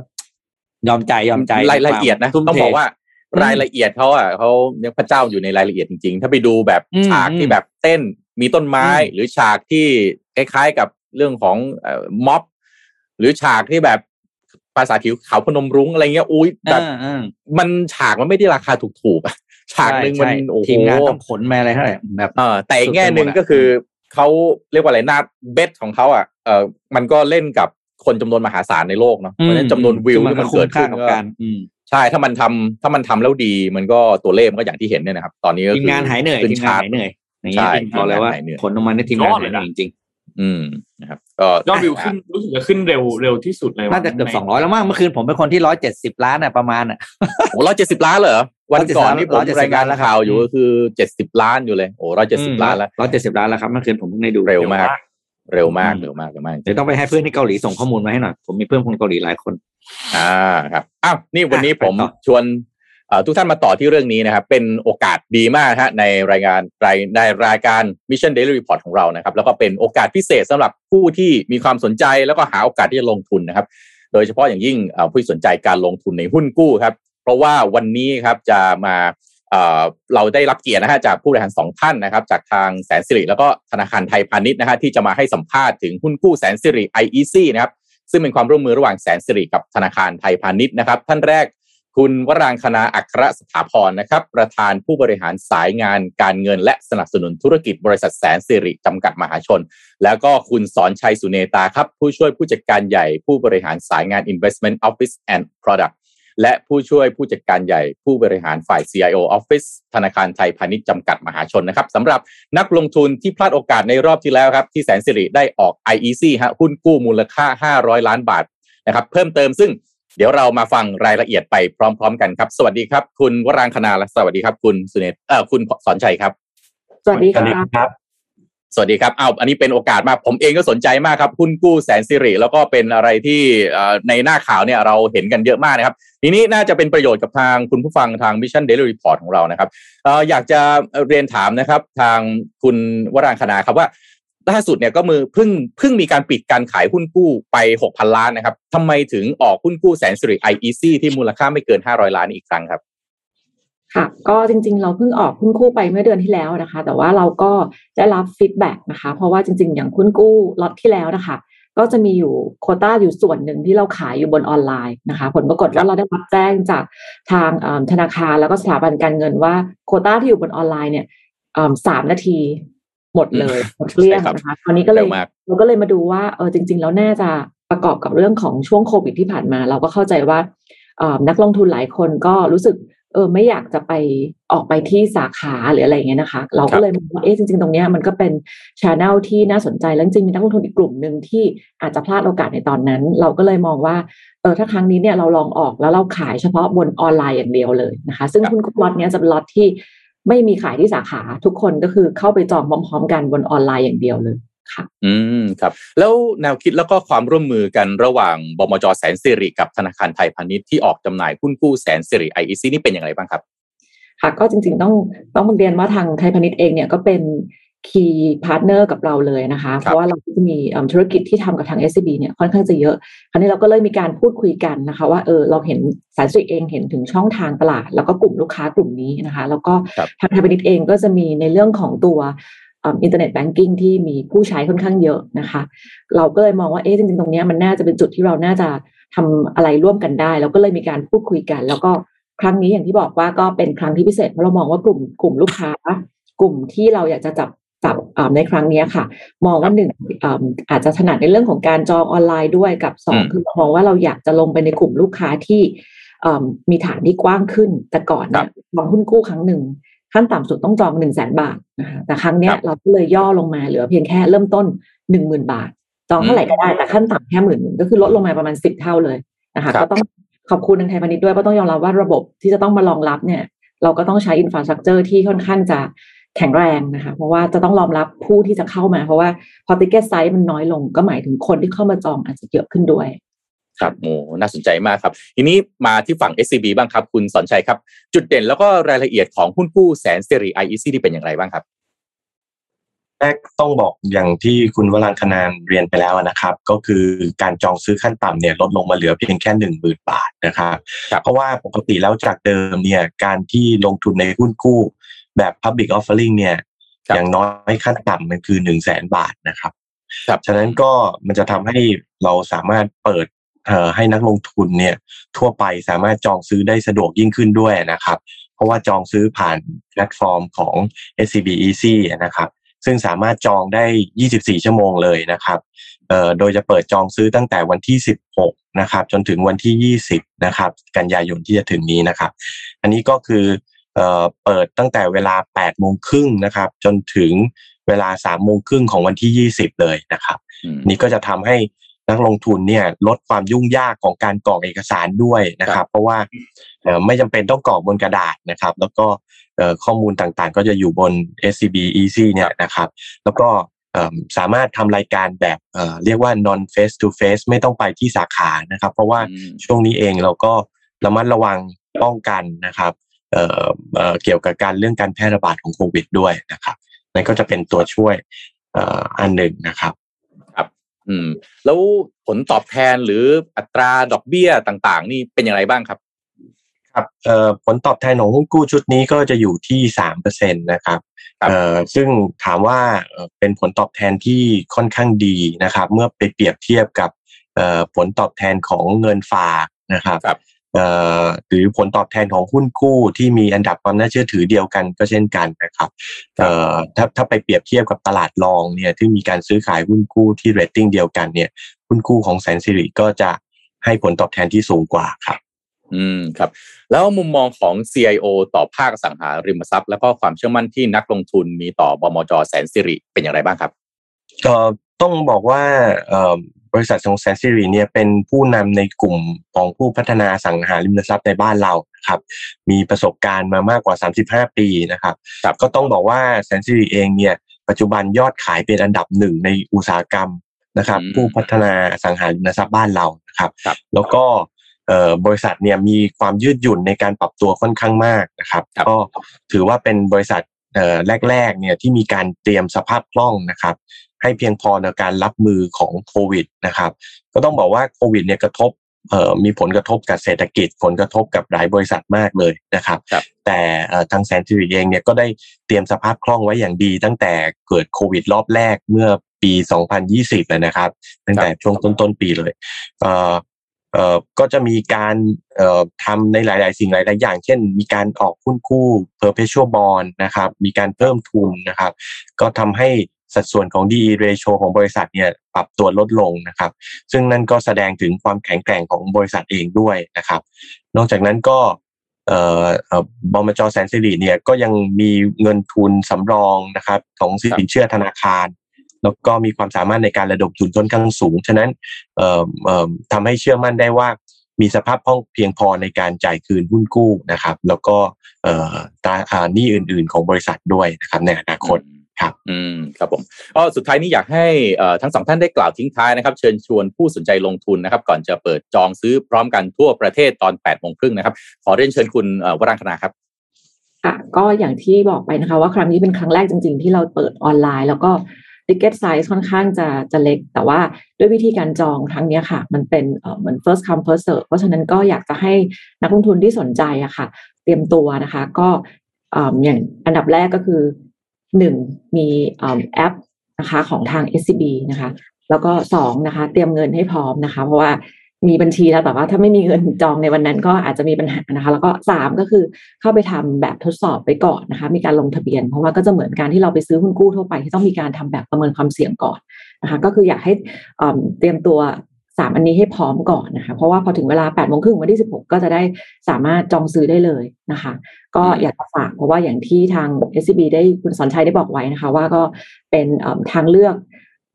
ยอมใจยอมใจรายละเอียดนะทุ่มต้องเทบอกว่าอืมรายละเอียดเขาอะเขาเนี่ยพระเจ้าอยู่ในรายละเอียดจริงๆ ถ้าไปดูแบบอืมฉากที่อืมแบบเต้นมีต้นไม้อืมหรือฉากที่คล้ายๆกับเรื่องของเอ่อม็อบ หรือฉากที่แบบภาษาผิวขาวพนมรุ้งอะไรเงี้ยอุ้ยแบบอ่าอ่ามันฉากมันไม่ได้ราคาถูกๆอะฉากหนึ่งมันใช่โอ้โหทีมงานต้องขนมาอะไรเท่าไหร่แบบเออแต่อีกแง่หนึ่งสุดไปหมดอะก็คือ เขาเรียกว่าอะไรหน้าเบสของเขาอะเออมันก็เล่นกับคนจำนวนมหาศาลในโลกเนาะเพราะฉะนั้นจำนวนวิวที่มันเกิดขึ้นคุ้มค่ากับก็การอืมใช่ถ้ามันทำถ้ามันทำแล้วดีมันก็ตัวเลขมันก็อย่างที่เห็นเนี่ยนะครับ ตอนนี้ก็ทีมงานหายเหนื่อยขึ้ทีมงานชร์ตหายเหนื่อยอย่างนี้ใช่บอกเลยว่าหายเหนื่อยผลออกมาในทีมงานยอดเลยนะหายเหนื่อยจริง อืมนะครับก็ยอดวิวขึ้นรู้สึกจะขึ้นเร็วเร็วที่สุดเลยๆน่าจะเกือบสองร้อยแล้วมั้งเมื่อคืนผมเป็นคนที่ร้อยเจ็ดสิบล้านอะประมาณอะโอ้ร้อยเจ็ดสิบล้านเลยเหรอวันก่อนนี่ผม170รายงานล้านแล้วครับข่าวอยู่ก็คือเจ็ดสิบล้านอยู่เลยโอ้ร้อยเจ็ดสิบล้านแล้วร้อยเจ็ดสิบล้านแล้วครับเมื่อคืนผมเพิ่งได้ดูเร็วมาก เร็วมากอืมเร็วมากเร็วมากเดี๋ยวต้องไปให้เพื่อนที่เกาหลีส่งข้อมูลมาให้หน่อยผมมีเพื่อนคนเกาหลีหลายคน อ่าครับอ้าวนี่วันนี้อะผมไปต่อชวนเอ่อ ทุกท่านมาต่อที่เรื่องนี้นะครับ เป็นโอกาสดีมากฮะในรายงานรายในรายการ Mission Daily Report ของเรานะครับ แล้วก็เป็นโอกาสพิเศษสำหรับผู้ที่มีความสนใจแล้วก็หาโอกาสที่จะลงทุนนะครับ โดยเฉพาะอย่างยิ่งผู้สนใจการลงทุนในหุ้นกู้ครับ เพราะว่าวันนี้ครับจะมาเอ่อเราได้รับเกียรตินะฮะจากผู้บริหารสองท่านนะครับ จากทางแสนสิริแล้วก็ธนาคารไทยพาณิชย์นะฮะที่จะมาให้สัมภาษณ์ถึงหุ้นกู้แสนสิริ IEC นะครับซึ่งเป็นความร่วมมือระหว่างแสนสิริกับธนาคารไทยพาณิชย์นะครับ ท่านแรก คุณวรางคณาอัครสถาพรนะครับ ประธานผู้บริหารสายงานการเงิน และสนับสนุนธุรกิจบริษัทแสนสิริจำกัดมหาชน แล้วก็คุณสอนชัยสุเนตาครับ ผู้ช่วยผู้จัดการใหญ่ผู้บริหารสายงาน Investment Office and Product และผู้ช่วยผู้จัดการใหญ่ผู้บริหารฝ่าย CIO Office ธนาคารไทยพาณิชย์จำกัดมหาชนนะครับสำหรับนักลงทุนที่พลาดโอกาสในรอบที่แล้วครับ ที่แสนสิริได้ออก IEC ฮะหุ้นกู้มูลค่า 500 ล้านบาทนะครับเพิ่มเติมซึ่ง เดี๋ยวเรามาฟังรายละเอียดไปพร้อม ๆ กันครับ สวัสดีครับ คุณวรางคณาและสวัสดีครับ คุณสุเนตเอ่อคุณสอนชัยครับ สวัสดีค่ะครับ สวัสดีครับอ้าวอันนี้เป็นโอกาสมากผมเองก็สนใจมากครับหุ้นกู้แสนสิริแล้วก็เป็นอะไรที่เอ่อในหน้าข่าวเนี่ยเราเห็นกันเยอะมากนะครับ ทีนี้น่าจะเป็นประโยชน์กับทางคุณผู้ฟังทาง Mission Daily Report ของเรานะครับเอ่ออยากจะเรียนถามนะครับ ทางคุณวรางคณาครับว่า ล่าสุดเนี่ยก็มือเพิ่งเพิ่งมีการปิดการขายหุ้นกู้ไป 6,000 ล้านนะครับทำไมถึงออกหุ้นกู้แสนสิริ IEC ที่มูลค่าไม่เกิน 500 ล้านอีกครั้งครับค่ะก็จริงๆ เราเพิ่งออกหุ้นกู้ไปเมื่อเดือนที่แล้วนะคะ แต่ว่าเราก็ได้รับฟีดแบ็กนะคะ เพราะว่าจริงๆ อย่างหุ้นกู้ล็อตที่แล้วนะคะ ก็จะมีอยู่โคต้าอยู่ส่วนหนึ่งที่เราขายอยู่บนออนไลน์นะคะ ผลปรากฏว่าเราได้รับแจ้งจากทางธนาคารแล้วก็สถาบันการเงินว่าโคต้าที่อยู่บนออนไลน์เนี่ยสามนาที หมดเลยหมดเกลี้ยงใช่ครับนะคะคราวนี้ก็เลยเร็วมากเราก็เลยมาดูว่าเออจริง ๆ แล้วน่าจะประกอบกับเรื่องของช่วงโควิดที่ผ่านมา เราก็เข้าใจว่าเอ่อนักลงทุนหลายคนก็รู้สึกเออไม่อยากจะไปออกไปที่สาขาหรืออะไรอย่างเงี้ยนะคะ เราก็เลยมองว่าเอ๊ะจริง ๆ ตรงเนี้ยมันก็เป็นช n แนลที่น่าสนใจแล้วจริงๆมีนักลงทุนอีกกลุ่มหนึ่งที่อาจจะพลาดโอกาสในตอนนั้น เราก็เลยมองว่าเออถ้าครั้งนี้เนี่ยเราลองออกแล้วเราขายเฉพาะบนออนไลน์อย่างเดียวเลยนะคะ ซึ่งครับหุ้นล็อตเนี้ยจะเป็นล็อตที่ ไม่มีขายที่สาขาทุกคนก็คือเข้าไปจองพร้อมๆ กันบนออนไลน์อย่างเดียวเลยค่ะ อืมครับ แล้วแนวคิดแล้วก็ความร่วมมือกันระหว่างบมจแสนสิริกับธนาคารไทยพาณิชย์ที่ออกจำหน่ายหุ้นกู้แสนสิริ IEC นี่เป็นอย่างไรบ้างครับค่ะก็จริงๆต้องต้องเรียนว่าทางไทยพาณิชย์เองเนี่ยก็เป็น key partner กับเราเลยนะคะ เพราะว่าเราก็จะมีเอิ่มธุรกิจที่ทำกับทาง SCB เนี่ยค่อนข้างจะเยอะ คราวนี้เราก็เลยมีการพูดคุยกันนะคะ ว่าเออเราเห็นสารสิริเองเห็นถึงช่องทางตลาด แล้วก็กลุ่มลูกค้ากลุ่มนี้นะคะ แล้วก็ครับทางไทยพาณิชย์เองก็จะมีในเรื่องของตัวอินเทอร์เน็ตแบงกิ้งที่มีผู้ใช้ค่อนข้างเยอะนะคะ เราก็เลยมองว่าเอ๊ะจริงๆตรงเนี้ยมันน่าจะเป็นจุดที่เราน่าจะทำอะไรร่วมกันได้เราก็เลยมีการพูดคุยกัน แล้วก็ครั้งนี้อย่างที่บอกว่าก็เป็นครั้งที่พิเศษเพราะเรามองว่ากลุ่มกลุ่มลูกค้ากลุ่มที่เราอยากจะจับ จับอ่าในครั้งเนี้ยค่ะ มองว่าหนึ่งอ่าอาจจะถนัดในเรื่องของการจองออนไลน์ด้วยกับสองอืมคือมองว่าเราอยากจะลงไปในกลุ่มลูกค้าที่อ่ามีฐานที่กว้างขึ้น แต่ก่อนเนี่ยจองหุ้นกู้ครั้งหนึ่งขั้นต่ำสุดต้องจองหนึ่งแสนบาทนะคะแต่ครั้งเนี้ยครับเราก็เลยย่อลงมาเหลือเพียงแค่เริ่มต้นหนึ่งหมื่นบาท จองเท่าไหร่ก็ได้แต่ขั้นต่ำแค่หมื่นหนึ่งก็คือลดลงมาประมาณสิบเท่าเลยนะคะครับก็ต้องขอบคุณทางไทยพาณิชย์ด้วยเพราะต้องยอมรับว่าระบบที่จะต้องมารองรับเนี่ย เราก็ต้องใช้ infrastructure ที่ค่อนข้างจะ แข็งแรงนะคะเพราะว่าจะต้องรองรับผู้ที่จะเข้ามา เพราะว่าพอ ticket size มันน้อยลง ก็หมายถึงคนที่เข้ามาจองอาจจะเยอะขึ้นด้วย ครับโอ้น่าสนใจมากครับ ทีนี้มาที่ฝั่ง SCB บ้างครับ คุณสอนชัยครับ จุดเด่นแล้วก็รายละเอียดของหุ้นกู้แสนสิริ IEC ที่เป็นอย่างไรบ้างครับแรกต้องบอกอย่างที่คุณวรังคนานเรียนไปแล้วนะครับ ก็คือการจองซื้อขั้นต่ำเนี่ยลดลงมาเหลือเพียงแค่หนึ่งหมื่นบาทนะครับครับเพราะว่าปกติแล้วจากเดิมเนี่ยการที่ลงทุนในหุ้นกู้ แบบ Public Offering เนี่ยครับอย่างน้อยขั้นต่ำมันคือหนึ่งแสนบาทนะครับครับฉะนั้นก็มันจะทำให้เราสามารถเปิดเอ่อให้นักลงทุนเนี่ยทั่วไปสามารถจองซื้อได้สะดวกยิ่งขึ้นด้วยนะครับ เพราะว่าจองซื้อผ่านแพลตฟอร์มของ SCB Easy นะครับซึ่งสามารถจองได้ 24 ชั่วโมงเลยนะครับเอ่อโดยจะเปิดจองซื้อตั้งแต่วันที่ 16 นะครับ จนถึงวันที่ 20 นะครับ กันยายนที่จะถึงนี้นะครับ อันนี้ก็คือ เเอ่อเปิดตั้งแต่เวลา8โมงครึ่งนะครับจนถึงเวลา3โมงครึ่งของวันที่ 20 เลยนะครับอืมนี่ก็จะทำให้นักลงทุนเนี่ยลดความยุ่งยากของการกรอกเอกสารด้วยนะครับ เพราะว่าเอ่อไม่จำเป็นต้องกรอกบนกระดาษนะครับ แล้วก็เอ่อข้อมูลต่างๆ ก็จะอยู่บน SCB Easy เนี่ยนะครับ แล้วก็เอิ่มสามารถทำรายการแบบเอ่อเรียกว่า non face to face ไม่ต้องไปที่สาขานะครับ เพราะว่าอืมช่วงนี้เองเราก็ระมัดระวังป้องกันนะครับ เอ่อเอ่อเกี่ยวกับการเรื่องการแพร่ระบาดของโควิดด้วยนะครับนั่นก็จะเป็นตัวช่วยเอ่ออันหนึ่งนะครับ อืม แล้วผลตอบแทนหรืออัตราดอกเบี้ยต่างๆ นี่เป็นอย่างไรบ้างครับครับเอ่อผลตอบแทนของหุ้นกู้ชุดนี้ก็จะอยู่ที่สามเปอร์เซ็นตนะครับครับเอ่อซึ่งถามว่าเอ่อเป็นผลตอบแทนที่ค่อนข้างดีนะครับ เมื่อไปเปรียบเทียบกับเอ่อผลตอบแทนของเงินฝากนะครับครับเอ่อ หรือผลตอบแทนของหุ้นกู้ที่มีอันดับความน่าเชื่อถือเดียวกันก็เช่นกันนะครับเอ่อถ้าถ้าไปเปรียบเทียบกับตลาดรองเนี่ยที่มีการซื้อขายหุ้นกู้ที่เรตติ้งเดียวกันเนี่ยหุ้นกู้ของแสนสิริก็จะให้ผลตอบแทนที่สูงกว่าครับ อืมครับ แล้วมุมมองของ CIO ต่อภาคอสังหาริมทรัพย์ แล้วก็ความเชื่อมั่นที่นักลงทุนมีต่อบมจแสนสิริเป็นอย่างไรบ้างครับเอ่อต้องบอกว่าเอ่อ บริษัทของแสนสิริเนี่ยเป็นผู้นำในกลุ่มของผู้พัฒนาอสังหาริมทรัพย์ในบ้านเรานะครับมีประสบการณ์มามากกว่า 35 ปีนะครับครับก็ต้องบอกว่าแสนสิริเองเนี่ยปัจจุบันยอดขายเป็นอันดับหนึ่งในอุตสาหกรรมนะครับอืมผู้พัฒนาอสังหาริมทรัพย์บ้านเรานะครับครับแล้วก็เอ่อบริษัทเนี่ยมีความยืดหยุ่นในการปรับตัวค่อนข้างมากนะครับครับก็ถือว่าเป็นบริษัทเอ่อแรกๆเนี่ยที่มีการเตรียมสภาพคล่องนะครับ ให้เพียงพอในการรับมือของโควิดนะครับ ก็ต้องบอกว่าโควิดเนี่ยกระทบเอ่อมีผลกระทบกับเศรษฐกิจ ผลกระทบกับหลายบริษัทมากเลยนะครับครับแต่เอ่อทางแซนทูริเองเนี่ยก็ได้เตรียมสภาพคล่องไว้อย่างดี ตั้งแต่เกิดโควิดรอบแรกเมื่อปี 2020เลยนะครับ ตั้งแต่ช่วงต้นๆปีเลยเอ่อเอ่อก็จะมีการเอ่อทำในหลาย ๆ สิ่งหลาย ๆ อย่าง เช่น มีการออกหุ้นกู้ perpetual bond นะครับ มีการเพิ่มทุนนะครับ ก็ทำให้ สัดส่วนของ DE ratio ของบริษัทเนี่ยปรับตัวลดลงนะครับ ซึ่งนั่นก็แสดงถึงความแข็งแกร่งของบริษัทเองด้วยนะครับ นอกจากนั้นก็เอ่อเอ่อบมจแสนสิริเนี่ยก็ยังมีเงินทุนสำรองนะครับของสินเชื่อธนาคาร แล้วก็มีความสามารถในการระดมทุนค่อนข้างสูง ฉะนั้นทำให้เชื่อมั่นได้ว่ามีสภาพคล่องเพียงพอในการจ่ายคืนหุ้นกู้นะครับ แล้วก็ตราสารหนี้อื่น ๆ ของบริษัทด้วยนะครับในอนาคต ครับอืมครับผมก็สุดท้ายนี้อยากให้เอ่อทั้งสองท่านได้กล่าวทิ้งท้ายนะครับ เชิญชวนผู้สนใจลงทุนนะครับ ก่อนจะเปิดจองซื้อพร้อมกันทั่วประเทศตอนแปดโมงครึ่งนะครับ ขอเรียนเชิญคุณเอ่อวรังคณาครับค่ะก็อย่างที่บอกไปนะคะ ว่าครั้งนี้เป็นครั้งแรกจริง ๆ ที่เราเปิดออนไลน์ แล้วก็ ticket size ค่อนข้างจะจะเล็ก แต่ว่าด้วยวิธีการจองครั้งเนี้ยค่ะ มันเป็นเอ่อเหมือน first come first serve เพราะฉะนั้นก็อยากจะให้นักลงทุนที่สนใจอะค่ะ เตรียมตัวนะคะ ก็เอ่ออย่างอันดับแรกก็คือ หนึ่งมีแอปนะคะของทาง SCB นะคะ แล้วก็สองนะคะ เตรียมเงินให้พร้อมนะคะ เพราะว่ามีบัญชีแล้วแต่ว่าถ้าไม่มีเงินจองในวันนั้นก็อาจจะมีปัญหานะคะ แล้วก็สามก็คือเข้าไปทำแบบทดสอบไปก่อนนะคะ มีการลงทะเบียน เพราะว่าก็จะเหมือนการที่เราไปซื้อหุ้นกู้ทั่วไปที่ต้องมีการทำแบบประเมินความเสี่ยงก่อนนะคะ ก็คืออยากให้เตรียมตัว สามอันนี้ให้พร้อมก่อนนะคะ เพราะว่าพอถึงเวลา8ปดโมงครึ่งวันที่ 16 ก็จะได้สามารถจองซื้อได้เลยนะคะ ก็อยากจะฝากเพราะว่าอย่างที่ทาง SCB ได้คุณสอนชัยได้บอกไว้นะคะ ว่าก็เป็นเอิ่มทางเลือก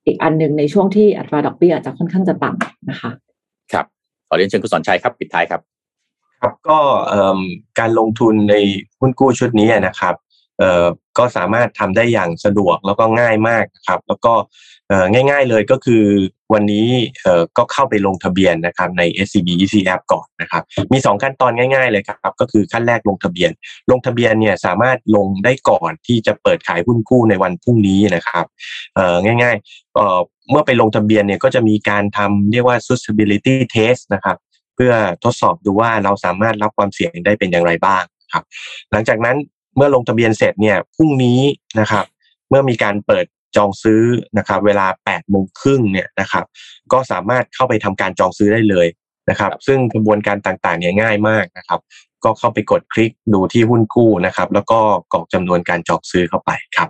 อีกอันหนึ่งในช่วงที่อัตราดอกเบี้ยอาจจะค่อนข้างจะต่ำนะคะ ครับขอเรียนเชิญคุณสอนชัยครับปิดท้ายครับ ครับก็เอิ่มการลงทุนในหุ้นกู้ชุดนี้นะครับเอ่อก็สามารถทำได้อย่างสะดวกแล้วก็ง่ายมากนะครับ แล้วก็เอ่อง่าย ๆเลยก็คือ วันนี้เอ่อก็เข้าไปลงทะเบียนนะครับใน SCB EC App ก่อนนะครับ มีสองขั้นตอนง่าย ๆเลยครับ ก็คือขั้นแรกลงทะเบียน ลงทะเบียนเนี่ยสามารถลงได้ก่อนที่จะเปิดขายหุ้นกู้ในวันพรุ่งนี้นะครับเอ่อง่ายๆเอ่อเมื่อไปลงทะเบียนเนี่ยก็จะมีการทำเรียกว่า suitability test นะครับเพื่อทดสอบดูว่าเราสามารถรับความเสี่ยงได้เป็นอย่างไรบ้างครับ หลังจากนั้นเมื่อลงทะเบียนเสร็จเนี่ยพรุ่งนี้นะครับ เมื่อมีการเปิด จองซื้อนะครับเวลา8โมงครึ่งเนี่ยนะครับก็สามารถเข้าไปทำการจองซื้อได้เลยนะครับ ซึ่งกระบวนการต่างๆเนี่ยง่ายมากนะครับ ก็เข้าไปกดคลิกดูที่หุ้นกู้นะครับ แล้วก็กรอกจำนวนการจองซื้อเข้าไปครับ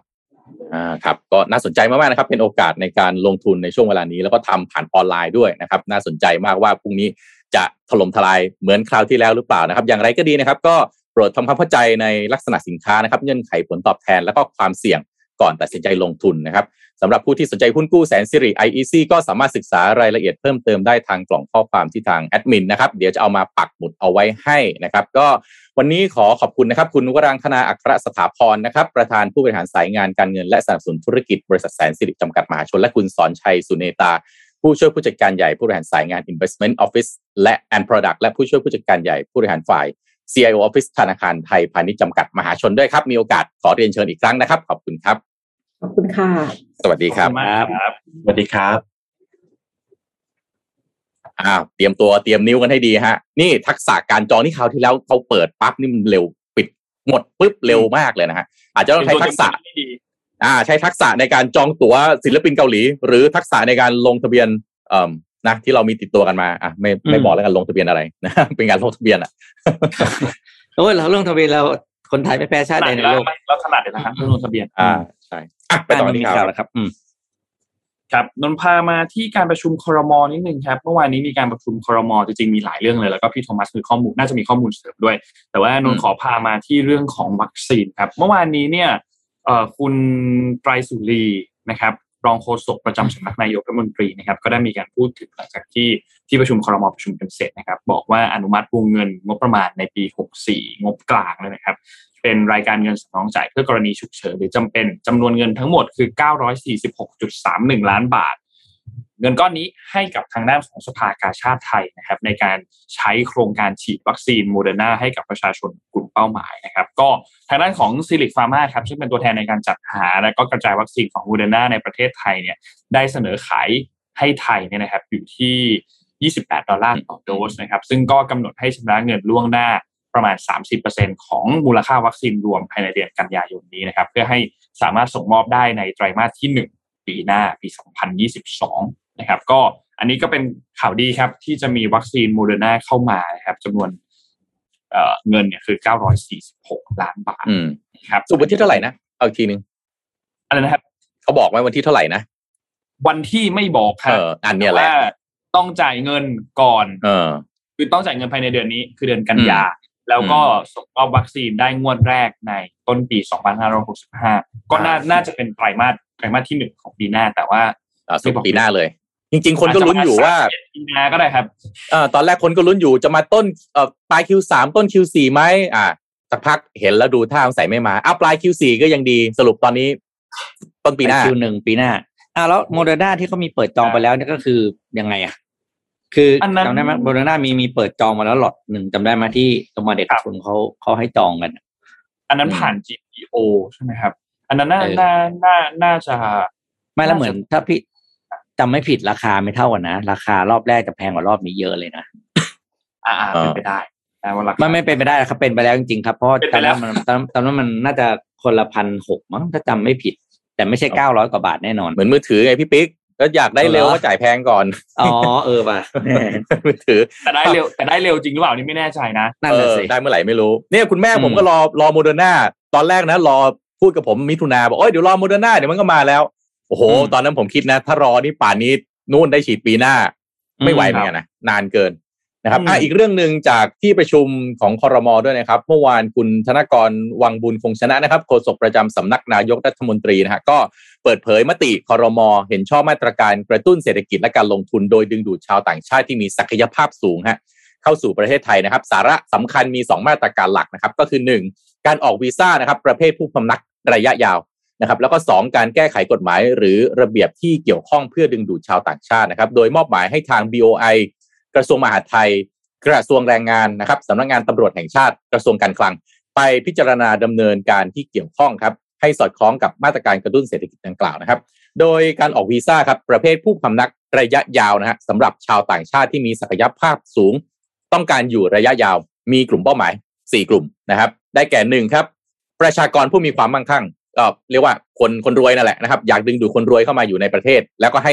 อ่าครับก็น่าสนใจมากๆนะครับ เป็นโอกาสในการลงทุนในช่วงเวลานี้ แล้วก็ทำผ่านออนไลน์ด้วยนะครับ น่าสนใจมากว่าพรุ่งนี้จะถล่มทลายเหมือนคราวที่แล้วหรือเปล่านะครับ อย่างไรก็ดีนะครับ ก็โปรดทำความเข้าใจในลักษณะสินค้านะครับ เงื่อนไขผลตอบแทน แล้วก็ความเสี่ยง ก่อนตัดสินใจลงทุนนะครับสำหรับผู้ที่สนใจหุ้นกู้แสนสิริ IEC ก็สามารถศึกษารายละเอียดเพิ่มเติมได้ทางกล่องข้อความที่ทางแอดมินนะครับเดี๋ยวจะเอามาปักหมุดเอาไว้ให้นะครับก็วันนี้ขอขอบคุณนะครับ คุณวรังคณาอัครสถาพรนะครับ ประธานผู้บริหารสายงานการเงิน และสนับสนุนธุรกิจบริษัทแสนสิริจำกัดมหาชน และคุณสอนชัยสุเนตา ผู้ช่วยผู้จัดการใหญ่ผู้บริหารสายงาน Investment Office และ and Product และผู้ช่วยผู้จัดการใหญ่ผู้บริหารฝ่าย CIO Office ธนาคารไทยพาณิชย์จำกัดมหาชนด้วยครับ มีโอกาสขอเรียนเชิญอีกครั้งนะครับ ขอบคุณครับ ขอบคุณค่ะ สวัสดีครับขอณมากครับ สวัสดีครับอ้าวเตรียมตัวเตรียมนิ้วกันให้ดีฮะ นี่ทักษะการจองที่คราวที่แล้วเขาเปิดปั๊บนี่มันเร็วปิดหมดปุ๊บเร็วมากเลยนะฮะอาจจะต้องใช้ทักษะเป็นตัวจำเป็นที่ดีอ่า ใช้ทักษะในการจองตั๋วศิลปินเกาหลี หรือทักษะในการลงทะเบียนเอ่อ นะที่เรามีติดตัวกันมาอะไม่ไม่อืมบอกแล้วกันลงทะเบียนอะไรนะเป็นการลงทะเบียนอะโอ้ยเราลงทะเบียนเราคนไทยไม่แพ้ชาติใดในแล้วโลกเราถนัดเลยนะครับเรื่องลงทะเบียน อ่าใช่อะไปไปต่ต่ออที่มีข่าข่าววแล้วครับ อืมครับนนท์พามาที่การประชุมครมนิดนึงครับเมื่อวานนี้มีการประชุมครมจริงๆมีหลายเรื่องเลยแล้วก็พี่โทมัสมีข้อมูลน่าจะมีข้อมูลเสริมด้วย แต่ว่านนท์ขอพามาที่เรื่องของวัคซีนครับ เมื่อวานนี้เนี่ยเอ่อคุณไตรสุรีนะครับ รองโฆษกประจำสำนักนายกรัฐมนตรีนะครับ ก็ได้มีการพูดถึงหลังจากที่ที่ประชุมครมประชุมกันเสร็จนะครับ บอกว่าอนุมัติวงเงินงบประมาณในปี 64 งบกลางเลยนะครับ เป็นรายการเงินสำรองจ่ายเพื่อกรณีฉุกเฉินหรือจำเป็นจำนวนเงินทั้งหมดคือ 946.31 ล้านบาท เงินก้อนนี้ให้กับทางด้านของสภากาชาติไทยนะครับ ในการใช้โครงการฉีดวัคซีนโมเดอร์นาให้กับประชาชนกลุ่มเป้าหมายนะครับก็ทางด้านของซิลิ p ฟาร์มาครับซึ่งเป็นตัวแทนในการจัดหา และก็กระจายวัคซีนของโมเดอร์นาในประเทศไทยเนี่ยได้เสนอขายให้ไทยเนี่ยนะครับอยู่ที่ 28 ดอลลาร์ต่อโดสนะครับซึ่งก็กำหนดให้ชำระเงินล่วงหน้าประมาณ 30%ของมูลค่าวัคซีนรวมภายในเดือนกันยายนนี้นะครับ เพื่อให้สามารถส่งมอบได้ในไตรมาสที่ 1 ปีหน้าปี 2022 นะครับ ก็อันนี้ก็เป็นข่าวดีครับ ที่จะมีวัคซีนโมเดอร์นาเข้ามานะครับจำนวนเอ่อเงินเนี่ยคือ 946 ล้านบาทอืมครับสุดวันที่เท่าไหร่นะ เอาอีกทีหนึ่งอะไรนะครับ เขาบอกไว้วันที่เท่าไหร่นะ วันที่ไม่บอกครับเอออันเนี้ยแหละว่าต้องจ่ายเงินก่อน เออ คือต้องจ่ายเงินภายในเดือนนี้ คือเดือนกันยา แล้วก็ส่งมอบวัคซีนได้งวดแรกในต้นปี 2565 ก็น่าน่าจะเป็นไตรมาสไตรมาสที่หนึ่งของปีหน้าแต่ว่าอ่าสุดปีหน้าเลย จริง ๆ คนก็ลุ้นอยู่ว่าจจะม31ปีหน้าก็ได้ครับเอ่อตอนแรกคนก็ลุ้นอยู่จะมาต้นเอ่อปลาย Q3 ต้น Q4 ไหมอ่าสักพักเห็นแล้วดูท่าสงสัยไม่มาอ้าวปลาย Q4 ก็ยังดีสรุปตอนนี้ ต้นปีหน้าคิวหนึ่งปีหน้าอ่าแล้วโมเดอร์นาที่เขามีเปิดจองไปแล้วเนี่ยก็คือยังไงอะคืออนนั้นจำได้ไหมโมเดอร์นามีมีเปิดจองมาแล้วหลอดหนึ่งจำได้ไหมที่ตรงมาเด็กชนเขาเขาให้จองกัน อันนั้นอืมผ่าน GPO ใช่ไหมครับ อันนั้นน่าเออน่าน่าน่าจะไม่แล้วน่าจะเหมือนถ้าพี่ จำไม่ผิดราคาไม่เท่ากันนะ ราคารอบแรกจะแพงกว่ารอบนี้เยอะเลยนะอ่าเออเป็นไปได้นะว่าราคามันไม่เป็นไปได้ครับเป็นไปแล้วจริงๆครับเพราะเป็นตไปอนแล้นั้วนมันตอนตอนนั้นมันน่าจะคนละพันหกมั้งถ้าจำไม่ผิด แต่ไม่ใช่เก้าร้อยกว่าบาทแน่นอน เหมือนมือถือไงพี่ปิ๊กก็อยากได้เร็วเหรอก็จ่ายแพงก่อน อ๋อเออป่ะมือถือแต่ได้เร็วแต่ได้เร็วจริงหรือเปล่านี่ไม่แน่ใจนะนั่นเอน่ะอสิได้เมื่อไหร่ไม่รู้เนี่ยคุณแม่อืมผมก็รอรอโมเดอร์นาตอนแรกนะรอพูดกับผมมิถุนาบอกโอ้ยเดี๋ยวรอโมเดอร์นาเดี๋ยวมันก็มาแล้วโอ้โห ตอนนั้นผมคิดนะ ถ้ารอนี่ป่านนี้นู่นได้ฉีดปีหน้า ไม่ไหวเหมือนกันนะนานเกินนะครับอืมอะอีกเรื่องหนึ่งจากที่ประชุมของคอรมอด้วยนะครับ เมื่อวานคุณธนกรวังบุญคงชนะนะครับโฆษกประจำสำนักนายกรัฐมนตรีนะฮะก็เปิดเผยมติคอรมอเห็นชอบมาตรการกระตุ้นเศรษฐกิจและการลงทุนโดยดึงดูดชาวต่างชาติที่มีศักยภาพสูงฮะเข้าสู่ประเทศไทยนะครับ สาระสำคัญมี 2 มาตรการหลักนะครับ ก็คือ 1 การออกวีซ่านะครับ ประเภทผู้พำนักระยะยาว นะครับแล้วก็ 2 การแก้ไขกฎหมายหรือระเบียบที่เกี่ยวข้องเพื่อดึงดูดชาวต่างชาตินะครับ โดยมอบหมายให้ทาง BOI กระทรวงมหาดไทย กระทรวงแรงงานนะครับสำนักงานตำรวจแห่งชาติกระทรวงการคลัง ไปพิจารณาดำเนินการที่เกี่ยวข้องครับให้สอดคล้องกับมาตรการกระตุ้นเศรษฐกิจดังกล่าวนะครับ โดยการออกวีซ่าครับประเภทผู้พำนักระยะยาวนะฮะสำหรับชาวต่างชาติที่มีศักยภาพสูง ต้องการอยู่ระยะยาว มีกลุ่มเป้าหมาย 4 กลุ่มนะครับ ได้แก่หนึ่งครับ ประชากรผู้มีความมั่งคั่ง เอ่อเรียกว่าคนคนรวยนั่นแหละนะครับอยากดึงดูดคนรวยเข้ามาอยู่ในประเทศ แล้วก็ให้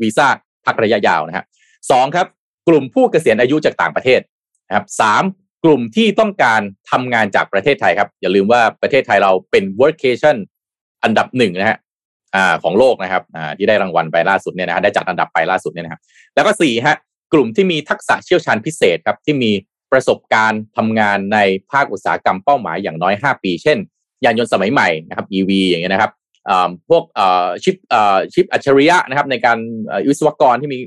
วีซ่าพักระยะยาวนะฮะสองครับ กลุ่มผู้เกษียณอายุจากต่างประเทศนะครับสามกลุ่มที่ต้องการทำงานจากประเทศไทยครับ อย่าลืมว่าประเทศไทยเราเป็น workation อันดับหนึ่งนะฮะของโลกนะครับที่ได้รางวัลไปล่าสุดเนี่ยนะฮะได้จัดอันดับไปล่าสุดเนี่ยนะครับ แล้วก็สี่ฮะกลุ่มที่มีทักษะเชี่ยวชาญพิเศษครับที่มีประสบการณ์ทำงานในภาคอุตสาหกรรมเป้าหมายอย่างน้อย 5 ปี เช่น ยานยนต์สมัยใหม่นะครับ EV อย่างเงี้ยนะครับพวกชิปชิปอัจฉริยะนะครับในการอ่อวิศวกรที่มี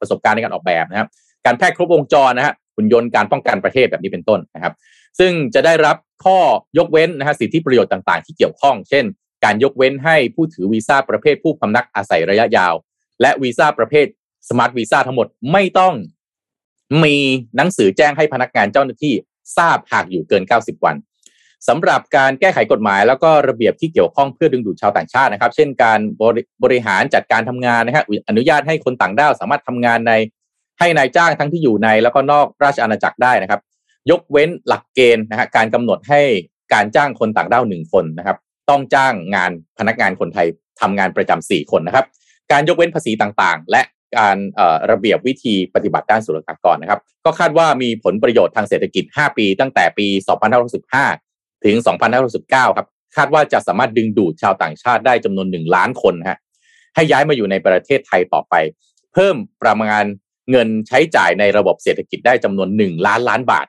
ประสบการณ์ในการออกแบบนะครับ การแพทย์ครบวงจรนะฮะหุ่นยนต์การป้องกันประเทศแบบนี้เป็นต้นนะครับ ซึ่งจะได้รับข้อยกเว้นนะฮะสิทธิประโยชน์ต่างๆ ที่เกี่ยวข้อง เช่น การยกเว้นให้ผู้ถือวีซ่าประเภทผู้พำนักอาศัยระยะยาว และวีซ่าประเภทสมาร์ทวีซ่าทั้งหมดไม่ต้องมีหนังสือแจ้งให้พนักงานเจ้าหน้าที่ทราบหากอยู่เกิน 90 วัน สำหรับการแก้ไขกฎหมาย แล้วก็ระเบียบที่เกี่ยวข้องเพื่อดึงดูดชาวต่างชาตินะครับ เช่นการบริบริหารจัดการทำงานนะฮะอนุญาตให้คนต่างด้าวสามารถทำงานในให้นายจ้างทั้งที่อยู่ในแล้วก็นอกราชอาณาจักรได้นะครับ ยกเว้นหลักเกณฑ์นะฮะการกำหนดให้การจ้างคนต่างด้าวหนึ่งคนนะครับ ต้องจ้างงานพนักงานคนไทยทำงานประจำสี่คนนะครับ การยกเว้นภาษีต่างๆ และการระเบียบวิธีปฏิบัติด้านศุลกากรนะครับ ก็คาดว่ามีผลประโยชน์ทางเศรษฐกิจ 5 ปี ตั้งแต่ปี 2565 ถึง 2569 ครับ คาดว่าจะสามารถดึงดูดชาวต่างชาติได้จำนวน 1 ล้านคนฮะให้ย้ายมาอยู่ในประเทศไทยต่อไป เพิ่มประมาณเงินใช้จ่ายในระบบเศรษฐกิจได้จำนวน 1 ล้านล้านบาท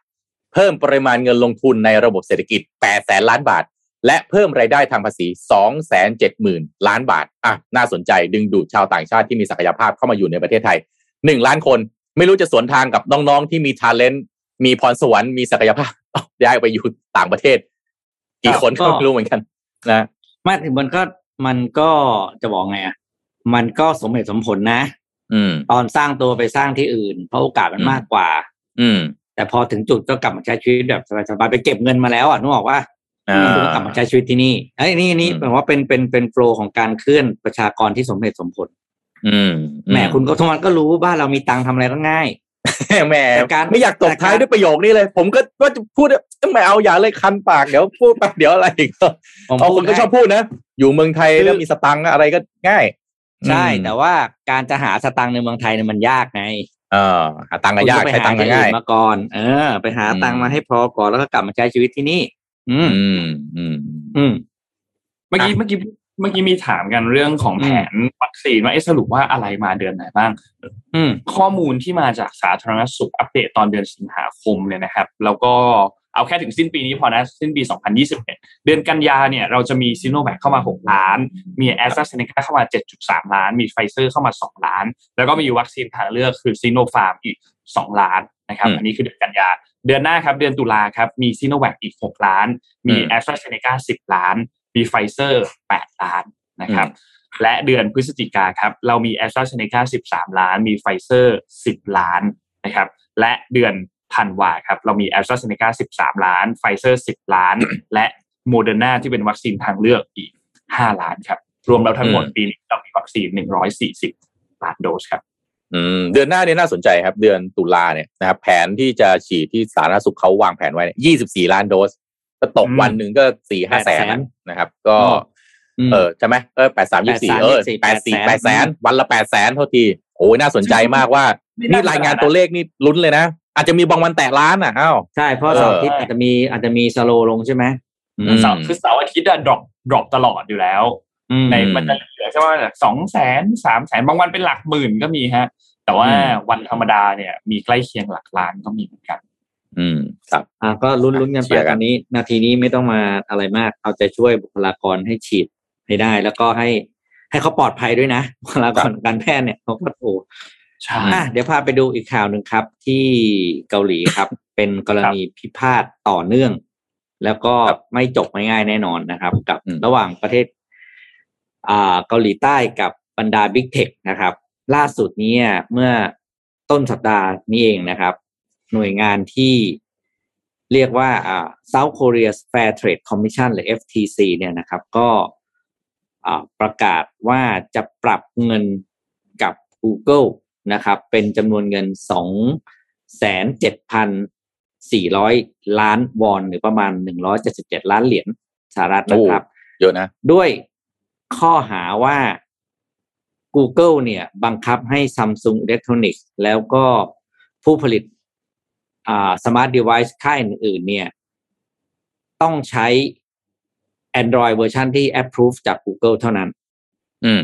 เพิ่มปริมาณเงินลงทุนในระบบเศรษฐกิจ8แสนล้านบาท และเพิ่มรายได้ทางภาษี 2 7 0 0 0 0 ล้านบาทอะน่าสนใจดึงดูดชาวต่างชาติที่มีศักยภาพเข้ามาอยู่ในประเทศไทย 1 ล้านคนไม่รู้จะสวนทางกับน้องๆที่มีทาเลนต์มีพรสวรรค์มีศักยภาพย้ายไปอยู่ต่างประเทศ กี่คนก็ก็ไม่รู้เหมือนกัน นะไม่ถึงมันก็มันก็จะบอกไงอะมันก็สมเหตุสมผลนะ อืม ตอนสร้างตัวไปสร้างที่อื่น เพราะโอกาสมันอืมมากกว่า อืม แต่พอถึงจุดก็กลับมาใช้ชีวิตแบบสบายๆไปเก็บเงินมาแล้วอะนึกออกว่าอ่าคุณก็กลับมาใช้ชีวิตที่นี่ไอ้ยนี่นี่อืมแปลว่าเป็นเป็นเป็นโฟลของการเคลื่อนประชากรที่สมเหตุสมผล อืมแหมคุณก็ทุกวันก็รู้บ้านเรามีตังค์ทำอะไรก็ง่าย แหมแต่การไม่อยากตบท้ายแต่การด้วยประโยคนี้เลย ผมก็ว่าจะพูดไม่เอาอย่าเลยคันปากเดี๋ยวพูดไปเดี๋ยวอะไรอีกผมเอาพูคดนก็ให้ชอบพูดนะ อยู่เมืองไทยคือแล้วมีสตังค์อะไรก็ง่าย ใช่อืมแต่ว่าการจะหาสตังค์ในเมืองไทยเนี่ยมันยากไง เออ หาตังค์ก็ยากคุณใช้ตังค์ก็ไปหง่ายที่อื่นมาก่อน เออ ไปหาอืมตังค์มาให้พอก่อนแล้วก็กลับมาใช้ชีวิตที่นี่ อืม อืม อืมอืมเมื่อกี้อะเมื่อกี้ เมื่อกี้มีถามกันเรื่องของอืมแผนวัคซีนว่าเอ๊ะสรุปว่าอะไรมาเดือนไหนบ้างอืมข้อมูลที่มาจากสาธารณสุขอัปเดตตอนเดือนสิงหาคมเนี่ยนะครับ แล้วก็เอาแค่ถึงสิ้นปีนี้พอนะ สิ้นปี 2021 เดือนกันยาเนี่ยเราจะมีซีโนแวคเข้ามา 6 ล้าน มีแอสตราเซเนกาเข้ามา 7.3 ล้าน มีไฟเซอร์เข้ามา 2 ล้าน แล้วก็มีวัคซีนทางเลือกคือซีโนฟาร์มอีก 2 ล้านนะครับอืมอันนี้คือเดือนกันยา เดือนหน้าครับ เดือนตุลาครับ มีซีโนแวคอีก 6 ล้าน มีอืมแอสตราเซเนกา10 ล้าน มีไฟเซอร์8ล้านนะครับและเดือนพฤศจิกาครับเรามีแอสตราเซเนกา13 ล้าน มีไฟเซอร์ 10 ล้านนะครับและเดือนธันวาครับเรามีแอสตราเซเนกา13 ล้านไฟเซอร์ 10 ล้าน และโมเดอร์นาที่เป็นวัคซีนทางเลือกอีก 5 ล้านครับรวมแล้วทั้งหมดอืมปีนี้เรามีวัคซีน 140 ล้านโดสครับอืมเดือนหน้าเนี่ยน่าสนใจครับ เดือนตุลาเนี่ยนะครับแผนที่จะฉีดที่สาธารณสุขเขาวางแผนไว้ยี่สิบสี่ล้านโดส ก็ตกอืมวันหนึ่งก็สี่ห้าแสน800,000นะครับ ก็อืมเออใช่ไหมเออแปดสามยี่สี่83เออแปดสี่แปดแสนวันละแปดแสนเท่าทีโอ้ยน่าสนใจมากว่าไม่น่า นี่รายงานตัวเลขนี่ลุ้นเลยนะ อาจจะมีบางวันแตะล้านอะอ้าวใช่เพราะเออเสาร์อาทิตย์อาจจะมีอาจจะมี slow ลงใช่ไหมอืมอืมเสาร์คือเสาร์อาทิตย์อะ drop drop ตลอดอยู่แล้วอืมในมันจะเหลือแค่ว่าสองแสนสามแสนบางวันเป็นหลักหมื่นก็มีฮะ แต่ว่าอืมวันธรรมดาเนี่ย มีใกล้เคียงหลักล้านก็มีเหมือนกัน อืมครับอ่าก็ลุ้นลุ้นกันเชีไปยร์กันตอนนี้ นาทีนี้ไม่ต้องมาอะไรมาก เอาใจช่วยบุคลากรให้ฉีดให้ได้ แล้วก็ให้ให้เขาปลอดภัยด้วยนะบุคลากรการแพทย์เนี่ยเขาก็โอ้ใช่อะเดี๋ยวพาไปดูอีกข่าวหนึ่งครับ ที่เกาหลีครับ เป็นกรณีพิพาทต่อเนื่อง แล้วก็ครับไม่จบง่ายๆแน่นอนนะครับ กับอืมระหว่างประเทศ อ่าเกาหลีใต้กับบรรดาบิ๊กเทคนะครับ ล่าสุดนี้เมื่อต้นสัปดาห์นี้เองนะครับ หน่วยงานที่เรียกว่าอ่า South Korea Fair Trade Commission หรือ FTC เนี่ยนะครับ ก็อ่าประกาศว่าจะปรับเงินกับ Google นะครับ เป็นจำนวนเงินสองแสนเจ็ดพันสี่ร้อยล้านวอน หรือประมาณหนึ่งร้อยเจ็ดสิบเจ็ดล้านเหรียญสหรัฐนะครับ เยอะนะ ด้วยข้อหาว่า Google เนี่ยบังคับให้ Samsung Electronics แล้วก็ผู้ผลิต อ่า Smart Device ค่ายอื่นๆ เนี่ย ต้องใช้ Android เวอร์ชันที่ approve จาก Google เท่านั้น อืม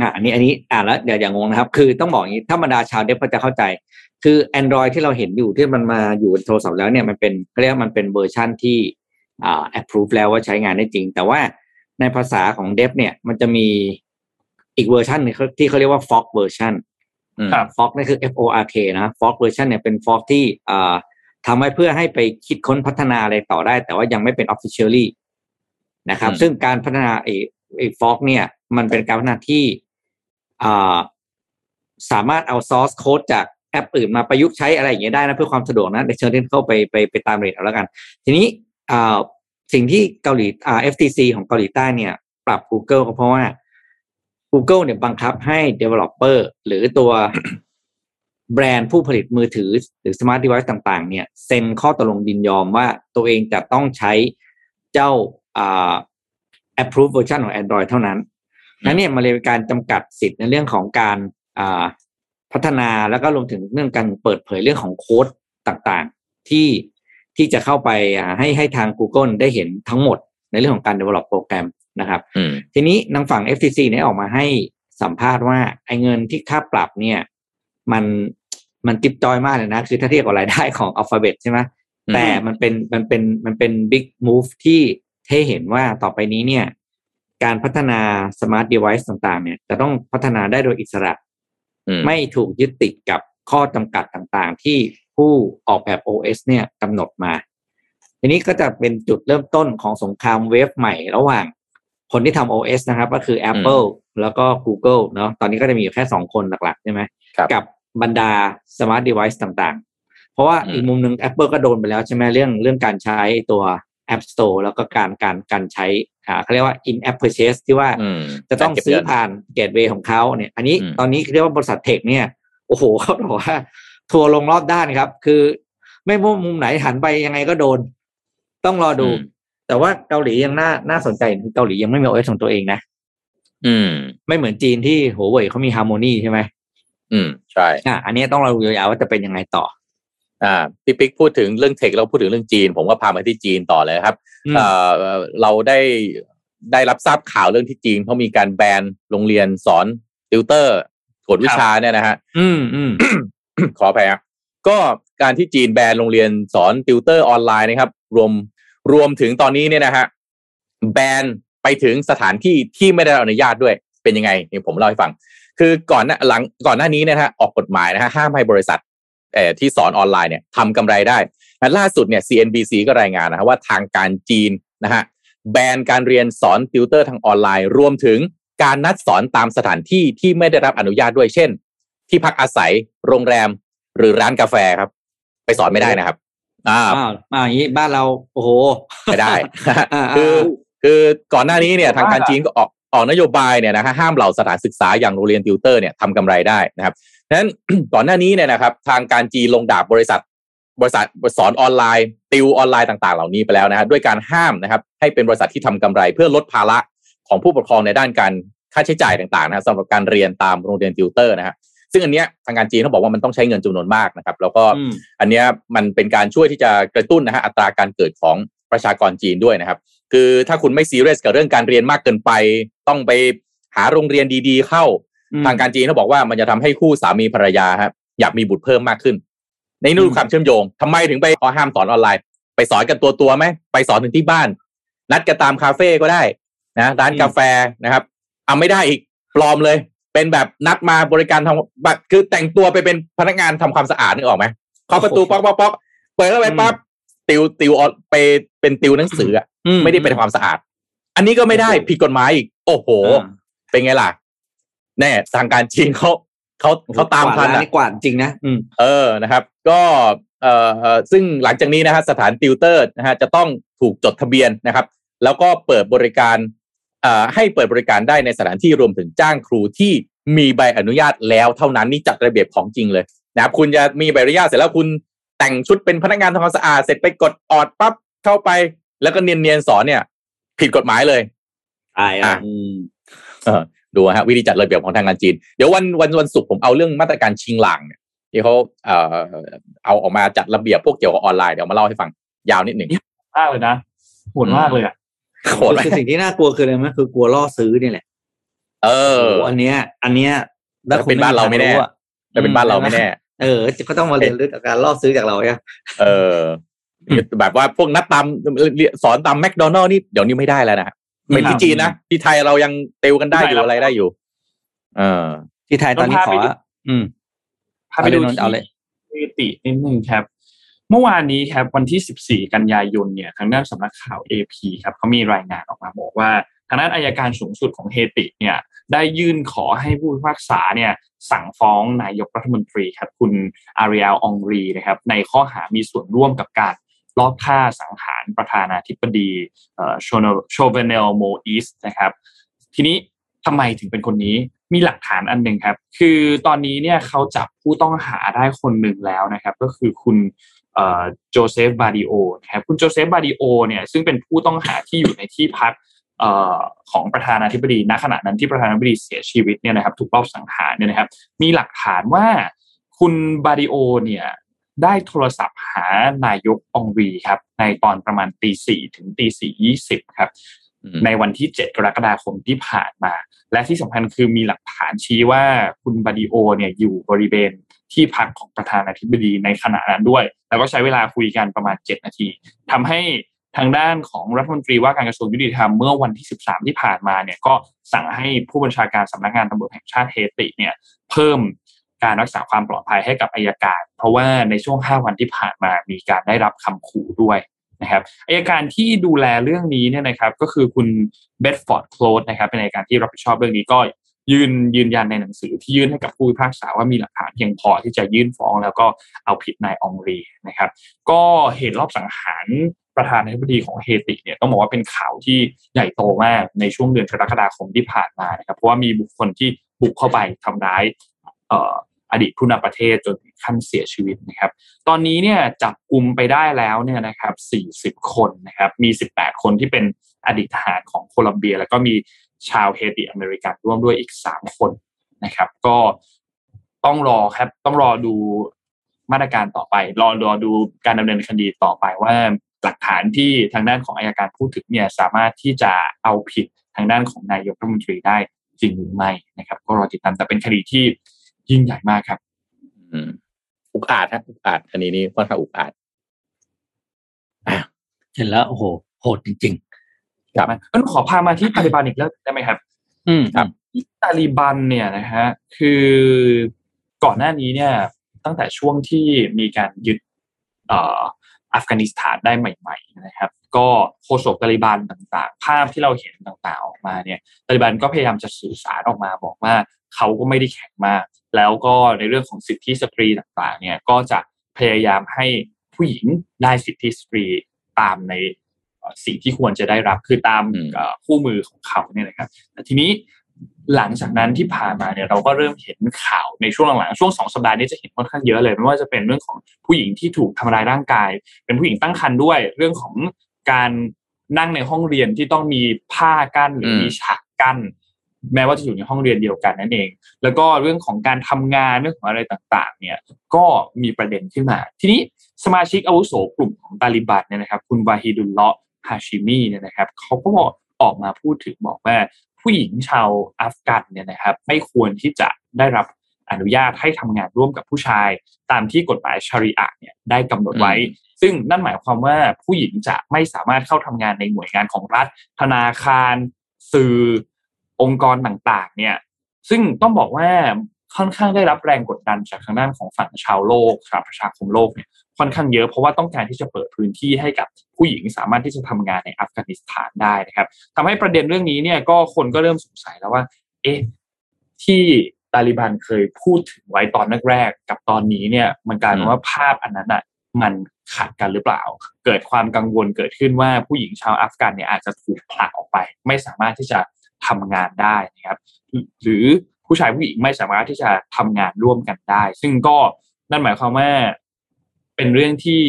อะอันนี้อันนี้อ่านแล้วเดี๋ยวอย่างงนะครับ คือต้องบอกอย่างนี้ถ้าบรรดาชาว dev ก็จะเข้าใจ คือ Android ที่เราเห็นอยู่ที่มันมาอยู่บนโทรศัพท์แล้วเนี่ยมันเป็นเขาเรียกว่ามันเป็นเวอร์ชันที่อ่า approve แล้วว่าใช้งานได้จริง แต่ว่าในภาษาของ dev เนี่ยมันจะมีอีกเวอร์ชันหนึ่งที่เขาเรียกว่า fork version อืมค รับ fork นี่คือ F O R K นะ fork version เนี่ยเป็น fork ที่อ่าทำไว้เพื่อให้ไปคิดค้นพัฒนาอะไรต่อได้ แต่ว่ายังไม่เป็น officially นะครับอืมซึ่งการพัฒนาไอ้ไอ้ fork เนี่ย มันเป็นการพัฒนาที่อ่าสามารถเอา source code จากแอปอื่นมาประยุกต์ใช้อะไรอย่างเงี้ยได้นะเพื่อความสะดวกนะในเชิญที่เข้าไปไปไปตามเรทเอาแล้วกัน ทีนี้อ่าสิ่งที่เกาหลีอ่า FTC ของเกาหลีใต้เนี่ย ปรับ Google ก็เพราะว่า Google เนี่ยบังคับให้ developer หรือตัวแบรนด์ผู้ผลิตมือถือ หรือ smart device ต่างๆ เนี่ยเซ็นข้อตกลงยินยอมว่าตัวเองจะต้องใช้เจ้าอ่า approve version ของ Android เท่านั้นนั้นเนี่ยมันเลยเป็นการจำกัดสิทธิ์ในเรื่องของการอ่าพัฒนาแล้วก็รวมถึงเรื่องการเปิดเผยเรื่องของโค้ดต่างๆ ที่ที่จะเข้าไปอ่าให้ให้ทาง Google ได้เห็นทั้งหมดในเรื่องของการ develop โปรแกรม นะครับอืมทีนี้ทางฝั่ง FTC เนี่ยออกมาให้สัมภาษณ์ว่าไอ้เงินที่ค่าปรับเนี่ย มันมันติบจอยมากเลยนะ คือถ้าเทียบกับรายได้ของ Alphabet ใช่ไหมอืมแต่มันเป็นมันเป็นมันเป็น big move ที่ให้เห็นว่าต่อไปนี้เนี่ย การพัฒนา smart device ต่างๆ เนี่ย จะต้องพัฒนาได้โดยอิสระอืมไม่ถูกยึดติดกับข้อจำกัดต่างๆ ที่ผู้ออกแบบ OS เนี่ยกำหนดมา ทีนี้ก็จะเป็นจุดเริ่มต้นของสงครามเวฟใหม่ระหว่าง คนที่ทำ OS นะครับ ก็คือ Apple แล้วก็ Google เนาะตอนนี้ก็จะมีอยู่แค่สองคนหลักๆใช่ไหมครับกับบรรดา smart device ต่างๆ เพราะว่าอืมอีกมุมหนึ่ง Apple ก็โดนไปแล้วใช่ไหมเรื่องเรื่องการใช้ตัว App Store แล้วก็การการการใช้อ่าเขาเรียกว่า in app purchase ที่ว่าอืมจะต้องการเก็บซื้อเงินผ่านเกตเวย์ของเขาเนี่ย อันนี้อืมตอนนี้เรียกว่าบริษัทเทคเนี่ยโอ้โหเขาบอกว่า ทัวร์ลงรอบด้านครับ คือไม่ว่ามุมไหนหันไปยังไงก็โดน ต้องรอดู แต่ว่าเกาหลียังน่าน่าสนใจคือเกาหลียังไม่มีโอเอสของตัวเองนะอืม ไม่เหมือนจีนที่โหเว่ยเขามีฮาร์โมนีใช่ไหมอืมใช่อะอันนี้ต้องรอดูยาวๆว่าจะเป็นยังไงต่อ อ่าพี่ปิ๊กพูดถึงเรื่องเทคเราพูดถึงเรื่องจีน ผมก็พามาที่จีนต่อเลยครับอืมเอ่อเราได้ได้รับทราบข่าวเรื่องที่จีนเขามีการแบนโรงเรียนสอนติวเตอร์กวดวิชาเนี่ยนะฮะอืมอืมขออภัยครับก็การที่จีนแบนโรงเรียนสอนติวเตอร์ออนไลน์นะครับ รวม รวมถึงตอนนี้เนี่ยนะฮะแบนไปถึงสถานที่ที่ไม่ได้รับอนุญาตด้วยเป็นยังไงนี่ผมเล่าให้ฟัง คือก่อนหน้าหลังก่อนหน้านี้นะฮะออกกฎหมายนะฮะห้ามให้บริษัทเอ่อที่สอนออนไลน์เนี่ยทำกำไรได้และล่าสุดเนี่ย CNBC ก็รายงานนะฮะว่าทางการจีนนะฮะแบนการเรียนสอนติวเตอร์ทางออนไลน์ รวมถึงการนัดสอนตามสถานที่ที่ไม่ได้รับอนุญาตด้วยเช่น ที่พักอาศัยโรงแรมหรือร้านกาแฟครับ ไปสอนไม่ได้นะครับ อ่าอ้าวอ่าอย่างนี้บ้านเราโอ้โหไม่ได้อ่าคืออ่าคือก่อนหน้านี้เนี่ยผมว่าทางการจีนก็ออกออกนโยบายเนี่ยนะฮะห้ามเหล่าสถานศึกษาอย่างโรงเรียนติวเตอร์เนี่ยทำกำไรได้นะครับดังนั้นก่อนหน้านี้เนี่ยนะครับ ทางการจีนลงดาบบริษัท บริษัทสอนออนไลน์ติวออนไลน์ต่าง ๆ เหล่านี้ไปแล้วนะฮะด้วยการห้ามนะครับ ให้เป็นบริษัทที่ทำกำไรเพื่อลดภาระของผู้ปกครองในด้านการค่าใช้จ่ายต่างๆนะฮะสำหรับการเรียนตามโรงเรียนติวเตอร์นะฮะ ซึ่งอันเนี้ยทางการจีนเขาบอกว่ามันต้องใช้เงินจำนวนมากนะครับ แล้วก็อืมอันเนี้ยมันเป็นการช่วยที่จะกระตุ้นนะฮะอัตราการเกิดของประชากรจีนด้วยนะครับ คือถ้าคุณไม่ซีเรียสกับเรื่องการเรียนมากเกินไป ต้องไปหาโรงเรียนดีๆ เข้าอืมทางการจีนเขาบอกว่ามันจะทำให้คู่สามีภรรยาครับอยากมีบุตรเพิ่มมากขึ้น ในนู่อืนมความเชื่อมโยงทำไมถึงไปขอห้ามสอนออนไลน์ ไปสอนกันตัวตัวๆไหมไปสอนถึงที่บ้าน นัดกันตามคาเฟ่ก็ได้นะร้านกาแฟนะครับเอาไม่ได้อีกปลอมเลย เป็นแบบนัดมาบริการทำแบบคือแต่งตัวไปเป็นพนักงานทำความสะอาดนึกออกไหมเคาะประตูป๊อกป๊อกป๊อกเปิดเข้าไปปั๊บติวติวออนไปเป็นติวหนังสืออะอืไม่ได้เป็นความสะอาด อันนี้ก็ไม่ได้ผิดกฎหมายอีก โอ้โหอ่าเป็นไงล่ะแน่ทางการจีนเขาเขาเขาตามทันกวดร้อะนี่กวาดจริงนะอืมเออนะครับ ก็เอ่อเอ่อซึ่งหลังจากนี้นะฮะสถานติวเตอร์นะฮะจะต้องถูกจดทะเบียนนะครับ แล้วก็เปิดบริการเอ่อ ให้เปิดบริการได้ในสถานที่รวมถึงจ้างครูที่มีใบอนุญาตแล้วเท่านั้นนี่จัดระเบียบของจริงเลยนะครับคุณจะมีใบอนุญาตเสร็จแล้วคุณแต่งชุดเป็นพนักงานทำความสะอาดเสร็จไปกดออดปั๊บเข้าไป แล้วก็เนียนๆสอนเนี่ย ผิดกฎหมายเลยตายอะอะอืมเออดูฮะวิธีจัดระเบียบของทางการจีน เดี๋ยววันวันวันศุกร์ผมเอาเรื่องมาตรการชิงหลางเนี่ยที่เขาเอ่อเอาออกมาจัดระเบียบพวกเกี่ยวกับออนไลน์เดี๋ยวมาเล่าให้ฟังยาวนิดหนึ่งมากเลยนะโหดมากเลยอะ โหดไหมคือสิ่งที่น่ากลัวคืออะไรไหมคือกลัวล่อซื้อนี่แหละ เออโอ้อันเนี้ย อันเนี้ยแล้วเป็นบ้านเราไม่แน่อะแต่เป็นบ้านเราไม่แน่ เออก็ต้องมาเรียนรู้จากการล่อซื้อจากเราเนี่ยเออ แบบว่าพวกนัดตามสอนตามแมคโดนัลล์นี่เดี๋ยวนี้ไม่ได้แล้วนะเป็นที่จีนนะที่ไทยเรายังเตวกันได้อยู่อะไรได้อยู่ เออ ที่ไทยตอนนี้ขออืมพาไปดูเอาเลยนนท์เอาเลยที่ตินิดนึงครับ เมื่อวานนี้ครับวันที่ 14 กันยายนเนี่ยทางด้านสำนักข่าว AP ครับเขามีรายงานออกมาบอกว่าทางด้านอายการสูงสุดของเฮติเนี่ยได้ยื่นขอให้ผู้พิพากษาเนี่ยสั่งฟ้องนายกรัฐมนตรีครับคุณอาเรียล อองรีนะครับในข้อหามีส่วนร่วมกับการลอบฆ่าสังหารประธานาธิบดีโชโชเวเนลโมอิสนะครับทีนี้ทำไมถึงเป็นคนนี้มีหลักฐานอันหนึ่งครับ คือตอนนี้เนี่ยเขาจับผู้ต้องหาได้คนหนึ่งแล้วนะครับ ก็คือคุณ โจเซฟบาดิโอนะครับคุณโจเซฟบาดิโอเนี่ยซึ่งเป็นผู้ต้องหาที่อยู่ในที่พักของประธานาธิบดีณขณะนั้นที่ประธานาธิบดีเสียชีวิตเนี่ยนะครับถูกลอบสังหารเนี่ยนะครับ มีหลักฐานว่าคุณบาดิโอเนี่ยได้โทรศัพท์หานายกองรีครับ ในตอนประมาณตีสี่ถึงตีสี่ยี่สิบครับ ในวันที่7กรกฎาคมที่ผ่านมา และที่สำคัญคือมีหลักฐานชี้ว่าคุณบาดิโอเนี่ยอยู่บริเวณ ที่พักของประธานาธิบดีในขณะนั้นด้วย แล้วก็ใช้เวลาคุยกันประมาณ 7 นาทีทำให้ทางด้านของรัฐมนตรีว่าการกระทรวงยุติธรรมเมื่อวันที่ 13 ที่ผ่านมาเนี่ยก็สั่งให้ผู้บัญชาการสำนักงานตำรวจแห่งชาติเฮติเนี่ยเพิ่มการรักษาความปลอดภัยให้กับอายการ เพราะว่าในช่วง 5 วันที่ผ่านมามีการได้รับคำขู่ด้วยนะครับอายการที่ดูแลเรื่องนี้เนี่ยนะครับก็คือคุณเบดฟอร์ดโคลดนะครับเป็นอายการที่รับผิดชอบเรื่องนี้ก็ ยืนยืนยันในหนังสือที่ยื่นให้กับผู้พิพากษาว่ามีหลักฐานเพียงพอที่จะยื่นฟ้อง แล้วก็เอาผิดนายองรีนะครับ ก็เหตุรอบสังหารประธานาธิบดีของเฮติเนี่ยต้องบอกว่าเป็นข่าวที่ใหญ่โตมากในช่วงเดือนกรกฎาคมที่ผ่านมานะครับ เพราะว่ามีบุคคลที่บุกเข้าไปทำร้ายอดีตผู้นำประเทศจนถึงขั้นเสียชีวิตนะครับ ตอนนี้เนี่ยจับกลุ่มไปได้แล้วเนี่ยนะครับ 40 คนนะครับ มี 18 คนที่เป็นอดีตทหารของโคลัมเบีย แล้วก็มี ชาวเฮติอเมริกันร่วมด้วยอีก 3 คนนะครับ ก็ต้องรอครับ ต้องรอดูมาตรการต่อไป รอรอดูการดำเนินคดีต่อไปว่าหลักฐานที่ทางด้านของอายการพูดถึงเนี่ยสามารถที่จะเอาผิดทางด้านของนายกรัฐมนตรีได้จริงหรือไม่นะครับ ก็รอติดตามแต่เป็นคดีที่ยิ่งใหญ่มากครับอืมอุกอาจฮะอุกอาจคดีนี้ค่อนข้างอุกอาจเห็นแล้วโอ้โหโหดจริงๆ ครับงั้นขอพามาที่ตาลิบันอีกแล้วได้ไหมครับ อืมครับตาลิบันเนี่ยนะฮะคือก่อนหน้านี้เนี่ย ตั้งแต่ช่วงที่มีการยึดเอ่ออัฟกานิสถานได้ใหม่ ๆ นะครับ ก็โฆษกตาลิบันต่างๆ ภาพที่เราเห็นต่างๆออกมาเนี่ยตาลิบันก็พยายามจะสื่อสารออกมาบอกว่าเขาก็ไม่ได้แข็งมาก แล้วก็ในเรื่องของสิทธิสตรีต่างๆ เนี่ยก็จะพยายามให้ผู้หญิงได้สิทธิสตรีตามใน สิ่งที่ควรจะได้รับคือตามคู่มือของเขาเนี่ยนะครับแต่ทีนี้หลังจากนั้นที่ผ่านมาเนี่ยเราก็เริ่มเห็นข่าวในช่วงหลังๆช่วงสองสัปดาห์นี้จะเห็นค่อนข้างเยอะเลยไม่ว่าจะเป็นเรื่องของผู้หญิงที่ถูกทำร้ายร่างกาย เป็นผู้หญิงตั้งครรภ์ด้วย เรื่องของการนั่งในห้องเรียนที่ต้องมีผ้ากั้นหรือมีฉากกั้นแม้ว่าจะอยู่ในห้องเรียนเดียวกันนั่นเอง แล้วก็เรื่องของการทำงานเรื่องของอะไรต่างๆ เนี่ย ก็มีประเด็นขึ้นมา ทีนี้สมาชิกอาวุโสกลุ่มของตาลิบันเนี่ยนะครับ คุณวาฮิดุลเลาะ ฮาชิมีเนี่ยนะครับเขาก็ออกมาพูดถึงบอกว่าผู้หญิงชาวอัฟกันเนี่ยนะครับไม่ควรที่จะได้รับอนุญาตให้ทำงานร่วมกับผู้ชาย ตามที่กฎหมายชาริอะเนี่ยได้กำหนดไว้ ซึ่งนั่นหมายความว่าผู้หญิงจะไม่สามารถเข้าทำงานในหน่วยงานของรัฐ ธนาคาร สื่อองค์กรต่างๆ เนี่ย ซึ่งต้องบอกว่าค่อนข้างได้รับแรงกดดันจากทางด้านของฝั่งชาวโลกชาวประชาคมโลกเนี่ย ค่อนข้างเยอะเพราะว่าต้องการที่จะเปิดพื้นที่ให้กับผู้หญิงสามารถที่จะทำงานในอัฟกานิสถานได้นะครับทำให้ประเด็นเรื่องนี้เนี่ยก็คนก็เริ่มสงสัยแล้วว่า เอ๊ะที่ตาลิบันเคยพูดถึงไว้ตอนแรกๆกับตอนนี้เนี่ย มันกลายเป็นว่าภาพอันนั้นอะมันขัดกันหรือเปล่า เกิดความกังวลเกิดขึ้นว่าผู้หญิงชาวอัฟกันเนี่ยอาจจะถูกผลักออกไป ไม่สามารถที่จะทำงานได้นะครับ หรือผู้ชายผู้หญิงไม่สามารถที่จะทำงานร่วมกันได้ ซึ่งก็นั่นหมายความว่า เป็นเรื่องที่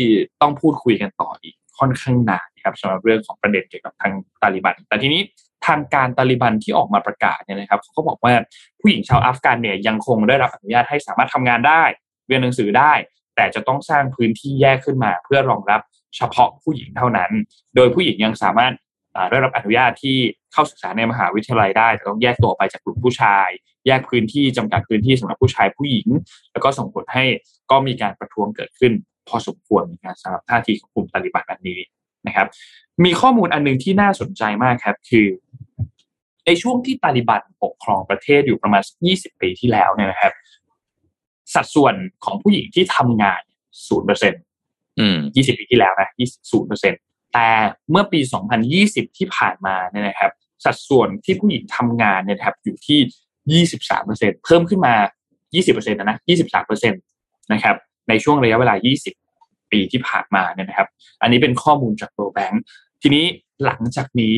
ต้องพูดคุยกันต่ออีกค่อนข้างนานครับสำหรับเรื่องของประเด็นเกี่ยวกับทางตาลิบัน แต่ทีนี้ทางการตาลิบันที่ออกมาประกาศเนี่ยนะครับเขาบอกว่าผู้หญิงชาวอัฟกันเนี่ยยังคงได้รับอนุญาตให้สามารถทำงานได้ เรียนหนังสือได้ แต่จะต้องสร้างพื้นที่แยกขึ้นมา เพื่อรองรับเฉพาะผู้หญิงเท่านั้น โดยผู้หญิงยังสามารถได้รับอนุญาตที่เข้าศึกษาในมหาวิทยาลัยได้แต่ต้องแยกตัวไปจากกลุ่มผู้ชาย แยกพื้นที่จำกัดพื้นที่สำหรับผู้ชายผู้หญิง แล้วก็ส่งผลให้ก็มีการประท้วงเกิดขึ้น พอสมควรในการสำหรับท่าทีของกลุ่มตาลิบันอันนี้นะครับ มีข้อมูลอันหนึงที่น่าสนใจมากครับ คือในช่วงที่ตาลิบันปกครองประเทศอยู่ประมาณ 20 ปีที่แล้วเนี่ยนะครับ สัดส่วนของผู้หญิงที่ทำงานศูนย์เปอร์เซ็นอืม20ปีที่แล้วนะ20เปอร์เซ็นแต่เมื่อปี 2020 ที่ผ่านมาเนี่ยนะครับ สัดส่วนที่ผู้หญิงทำงานเนี่ยนะครับอยู่ที่ 23เปอร์เซ็นเพิ่มขึ้นมา 20เปอร์เซ็นต์นะนะ 23เปอร์เซ็นตนะครับ ในช่วงระยะเวลา 20 ปีที่ผ่านมาเนี่ยนะครับ อันนี้เป็นข้อมูลจาก World Bank ทีนี้หลังจากนี้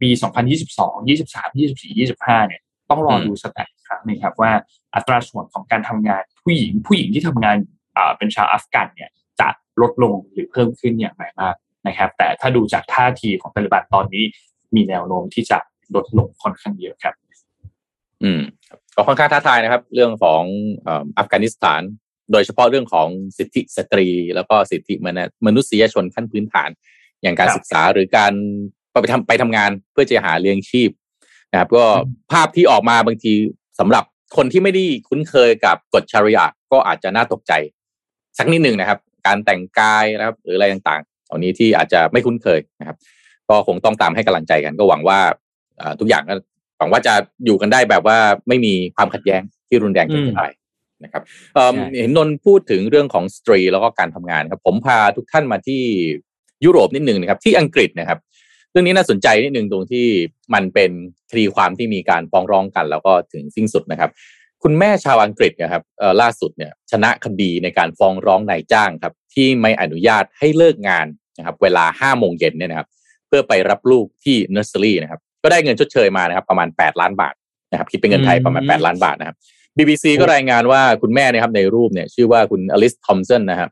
ปี 2022 23 24 25 เนี่ย ต้องรอดูสแตทอีกครั้งหนึงครับว่าอัตราส่วนของการทำงานผู้หญิงผู้หญิงที่ทำงานอ่าเป็นชาวอัฟกันเนี่ยจะลดลงหรือเพิ่มขึ้นอย่างไรบ้างนะครับ แต่ถ้าดูจากท่าทีของตาลิบันตอนนี้มีแนวโน้มที่จะลดลงค่อนข้างเยอะครับ อืมครับก็ค่อนข้างท้าทายนะครับ เรื่องของเอ่ออัฟกานิสถาน โดยเฉพาะเรื่องของสิทธิสตรี แล้วก็สิทธิมนุษมนุษยชนขั้นพื้นฐาน อย่างการครับศึกษาหรือการไปทำไปทำงานเพื่อจะหาเลี้ยงชีพนะครับก็ภาพที่ออกมาบางทีสำหรับคนที่ไม่ได้คุ้นเคยกับกฎชาริยะก็อาจจะน่าตกใจ สักนิดหนึ่งนะครับ การแต่งกายนะครับหรืออะไรต่างๆเหล่านี้ที่อาจจะไม่คุ้นเคยนะครับ ก็คงต้องตามให้กำลังใจกัน ก็หวังว่าเอ่อทุกอย่างก็หวังว่าจะอยู่กันได้แบบว่าไม่มีความขัดแย้งที่รุนแรงเกินไป นะครับเอิ่มใช่เห็นนนท์พูดถึงเรื่องของสตรีแล้วก็การทำงานครับ ผมพาทุกท่านมาที่ยุโรปนิดหนึ่งนะครับ ที่อังกฤษนะครับ เรื่องนี้น่าสนใจนิดหนึ่งตรงที่มันเป็นคดีความที่มีการฟ้องร้องกัน แล้วก็ถึงสิ้นสุดนะครับ คุณแม่ชาวอังกฤษเนะครับเอ่อล่าสุดเนี่ยชนะคดีในการฟ้องร้องนายจ้างครับ ที่ไม่อนุญาตให้เลิกงานนะครับเวลาห้าโมงเย็นเนี่ยนะครับ เพื่อไปรับลูกที่เนอร์เซอรี่นะครับ ก็ได้เงินชดเชยมานะครับ ประมาณ8ล้านบาทนะครับ คิดเป็นเงินไทยประมาณ8ล้านบาทนะครับ BBC ก็รายงานว่าคุณแม่เนะครับในรูปเนี่ยชื่อว่าคุณอลิซ ทอมป์สันนะครับ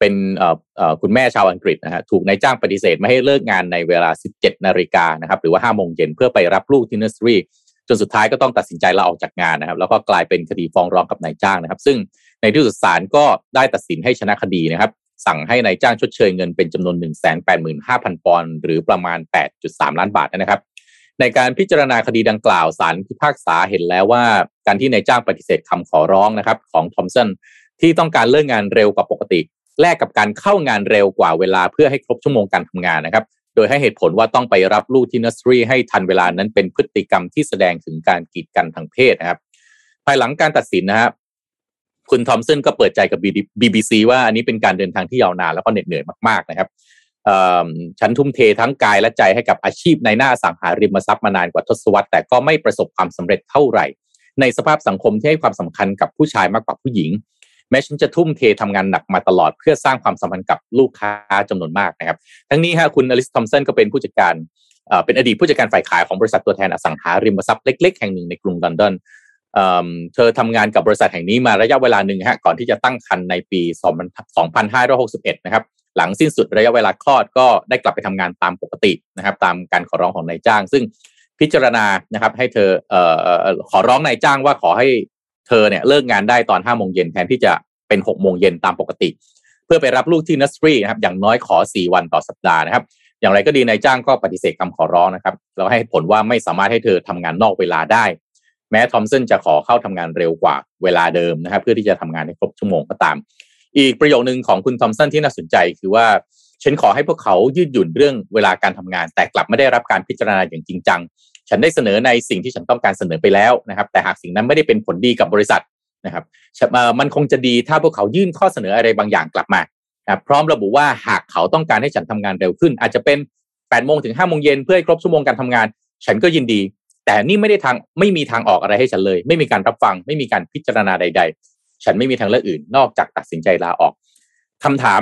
เป็นเอ่อเอ่อคุณแม่ชาวอังกฤษนะฮะถูกนายจ้างปฏิเสธไม่ให้เลิกงานในเวลา 17 นาฬิกานะครับหรือว่า5โมงเย็นเพื่อไปรับลูกที่เนอร์เซอรี่จนสุดท้ายก็ต้องตัดสินใจลาออกจากงานนะครับ แล้วก็กลายเป็นคดีฟ้องร้องกับนายจ้างนะครับ ซึ่งในที่สุดศาลก็ได้ตัดสินให้ชนะคดีนะครับ สั่งให้นายจ้างชดเชยเงินเป็นจำนวน 185,000 ปอนด์หรือประมาณ 8.3 ล้านบาทนะครับ ในการพิจารณาคดีดังกล่าวศาลพิพากษาเห็นแล้วว่า การที่นายจ้างปฏิเสธคำขอร้องนะครับ ของทอมสันที่ต้องการเลิกงานเร็วกว่าปกติ แลกกับการเข้างานเร็วกว่าเวลาเพื่อให้ครบชั่วโมงการทำงานนะครับ โดยให้เหตุผลว่าต้องไปรับลูกที่นอร์สรีให้ทันเวลานั้นเป็นพฤติกรรมที่แสดงถึงการกีดกันทางเพศนะครับ ภายหลังการตัดสินนะครับคุณทอมสันก็เปิดใจกับ BBC ว่าอันนี้เป็นการเดินทางที่ยาวนานแล้วก็เหน็ดเหนื่อยมากๆนะครับ ฉันทุ่มเททั้งกายและใจให้กับอาชีพในหน้าอสังหาริมทรัพย์มานานกว่าทศวรรษแต่ก็ไม่ประสบความสำเร็จเท่าไหร่ ในสภาพสังคมที่ให้ความสำคัญกับผู้ชายมากกว่าผู้หญิง แม้ฉันจะทุ่มเททำงานหนักมาตลอดเพื่อสร้างความสัมพันธ์กับลูกค้าจำนวนมากนะครับ ทั้งนี้ฮะคุณอลิสทอมสันก็เป็นผู้จัดการเป็นอดีตผู้จัดการฝ่ายขายของบริษัทตัวแทนอสังหาริมทรัพย์เล็ก ๆ แห่งหนึ่งในกรุงลอนดอนเอิ่มเธอทำงานกับบริษัทแห่งนี้มาระยะเวลาหนึ่งฮะก่อนที่จะตั้งครรภ์ในปี 2561 นะครับ หลังสิ้นสุดระยะเวลาคลอดก็ได้กลับไปทำงานตามปกตินะครับ ตามการขอร้องของนายจ้าง ซึ่งพิจารณานะครับ ให้เธอเอ่อขอร้องนายจ้างว่าขอให้เธอเนี่ยเลิกงานได้ตอน5โมงเย็นแทนที่จะเป็น6โมงเย็นตามปกติ เพื่อไปรับลูกที่นัสรีนะครับ อย่างน้อยขอ4วันต่อสัปดาห์นะครับ อย่างไรก็ดีนายจ้างก็ปฏิเสธคำขอร้องนะครับแล้วให้ผลว่าไม่สามารถให้เธอทำงานนอกเวลาได้ แม้ทอมสันจะขอเข้าทำงานเร็วกว่าเวลาเดิมนะครับ เพื่อที่จะทำงานให้ครบชั่วโมงก็ตาม อีกประโยคนึงของคุณทอมสันที่น่าสนใจคือว่าฉันขอให้พวกเขายืดหยุ่นเรื่องเวลาการทำงาน แต่กลับไม่ได้รับการพิจารณาอย่างจริงจัง ฉันได้เสนอในสิ่งที่ฉันต้องการเสนอไปแล้วนะครับ แต่หากสิ่งนั้นไม่ได้เป็นผลดีกับบริษัทนะครับมันคงจะดีถ้าพวกเขายื่นข้อเสนออะไรบางอย่างกลับมาครับพร้อมระบุว่าหากเขาต้องการให้ฉันทำงานเร็วขึ้น อาจจะเป็น8โมงถึง5โมงเย็นเพื่อให้ครบชั่วโมงการทำงาน ฉันก็ยินดี แต่นี่ไม่ได้ทางไม่มีทางออกอะไรให้ฉันเลย ไม่มีการรับฟัง ไม่มีการพิจารณาใดๆ ฉันไม่มีทางเลือกอื่น นอกจากตัดสินใจลาออกคำถาม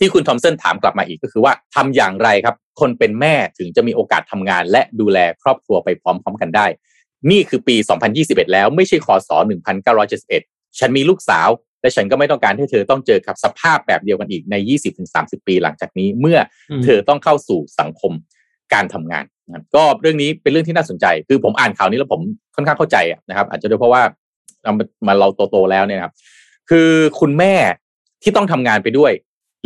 ที่คุณทอมสันถามกลับมาอีกก็คือว่าทำอย่างไรครับ คนเป็นแม่ถึงจะมีโอกาสทำงาน และดูแลครอบครัวไปพร้อม ๆ กันได้ นี่คือปี 2021 แล้วไม่ใช่คศ1971 ฉันมีลูกสาว และฉันก็ไม่ต้องการให้เธอต้องเจอกับสภาพแบบเดียวกันอีกใน 20-30 ปีหลังจากนี้เมื่อเธอต้องเข้าสู่สังคมการทำงานนะครับก็เรื่องนี้เป็นเรื่องที่น่าสนใจ คือผมอ่านข่าวนี้แล้วผมค่อนข้างเข้าใจอะนะครับ อาจจะด้วยเพราะว่าเรา มาเราโตๆแล้วเนี่ยนะครับคือคุณแม่ที่ต้องทำงานไปด้วย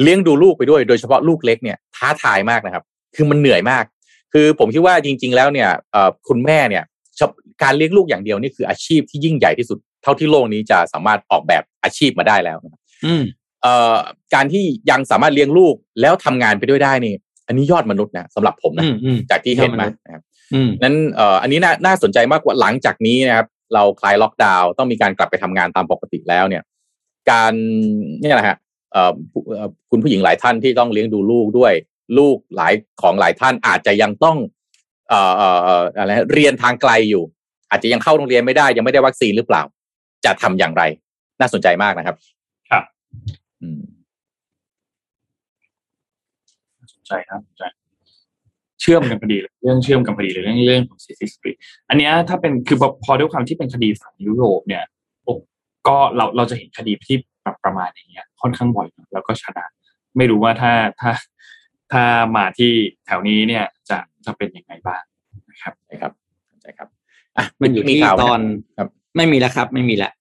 เลี้ยงดูลูกไปด้วย โดยเฉพาะลูกเล็กเนี่ยท้าทายมากนะครับ คือมันเหนื่อยมาก คือผมคิดว่าจริง ๆ แล้วเนี่ยเอ่อคุณแม่เนี่ยชอบการเลี้ยงลูกอย่างเดียวนี่คืออาชีพที่ยิ่งใหญ่ที่สุดเท่าที่โลกนี้จะสามารถออกแบบอาชีพมาได้แล้วนะครับอืมเอ่อการที่ยังสามารถเลี้ยงลูกแล้วทำงานไปด้วยได้นี่ อันนี้ยอดมนุษย์นะสำหรับผมนะอืมอืมจากที่เห็นยอดมมานุษย์นะครับอืมนั้นเอ่ออันนี้น่าน่าสนใจมากกว่าหลังจากนี้นะครับ เราคลายล็อกดาวน์ต้องมีการกลับไปทำงานตามปกติแล้วเนี่ย การเนี่ยแหละฮะเอ่อผู้เอ่อคุณผู้หญิงหลายท่านที่ต้องเลี้ยงดูลูกด้วย ลูกหลายของหลายท่านอาจจะยังต้องเอ่อเอ่อเอ่ออะไรฮะเรียนทางไกลอยู่ อาจจะยังเข้าโรงเรียนไม่ได้ยังไม่ได้วัคซีนหรือเปล่า จะทำอย่างไร น่าสนใจมากนะครับ ครับ อืมสนใจครับสนใจ เชื่อมกันพอดีเรื่องเชื่อมกันพอดีเลยเรื่องเรื่องของสิทธิสตรีอันเนี้ยถ้าเป็นคือพอพอด้วยความที่เป็นคดีฝั่งยุโรปเนี่ยโอ้ก็เราเราจะเห็นคดีที่แบบประมาณอย่างเงี้ยค่อนข้างบ่อยแล้วก็ชนะ ไม่รู้ว่าถ้าถ้าถ้ามาที่แถวนี้เนี่ยจะจะเป็นยังไงบ้างนะครับใช่ครับใช่ครับอะมันอยู่ที่ตอนครับไม่มีแล้วครับ ไม่มีแล้ว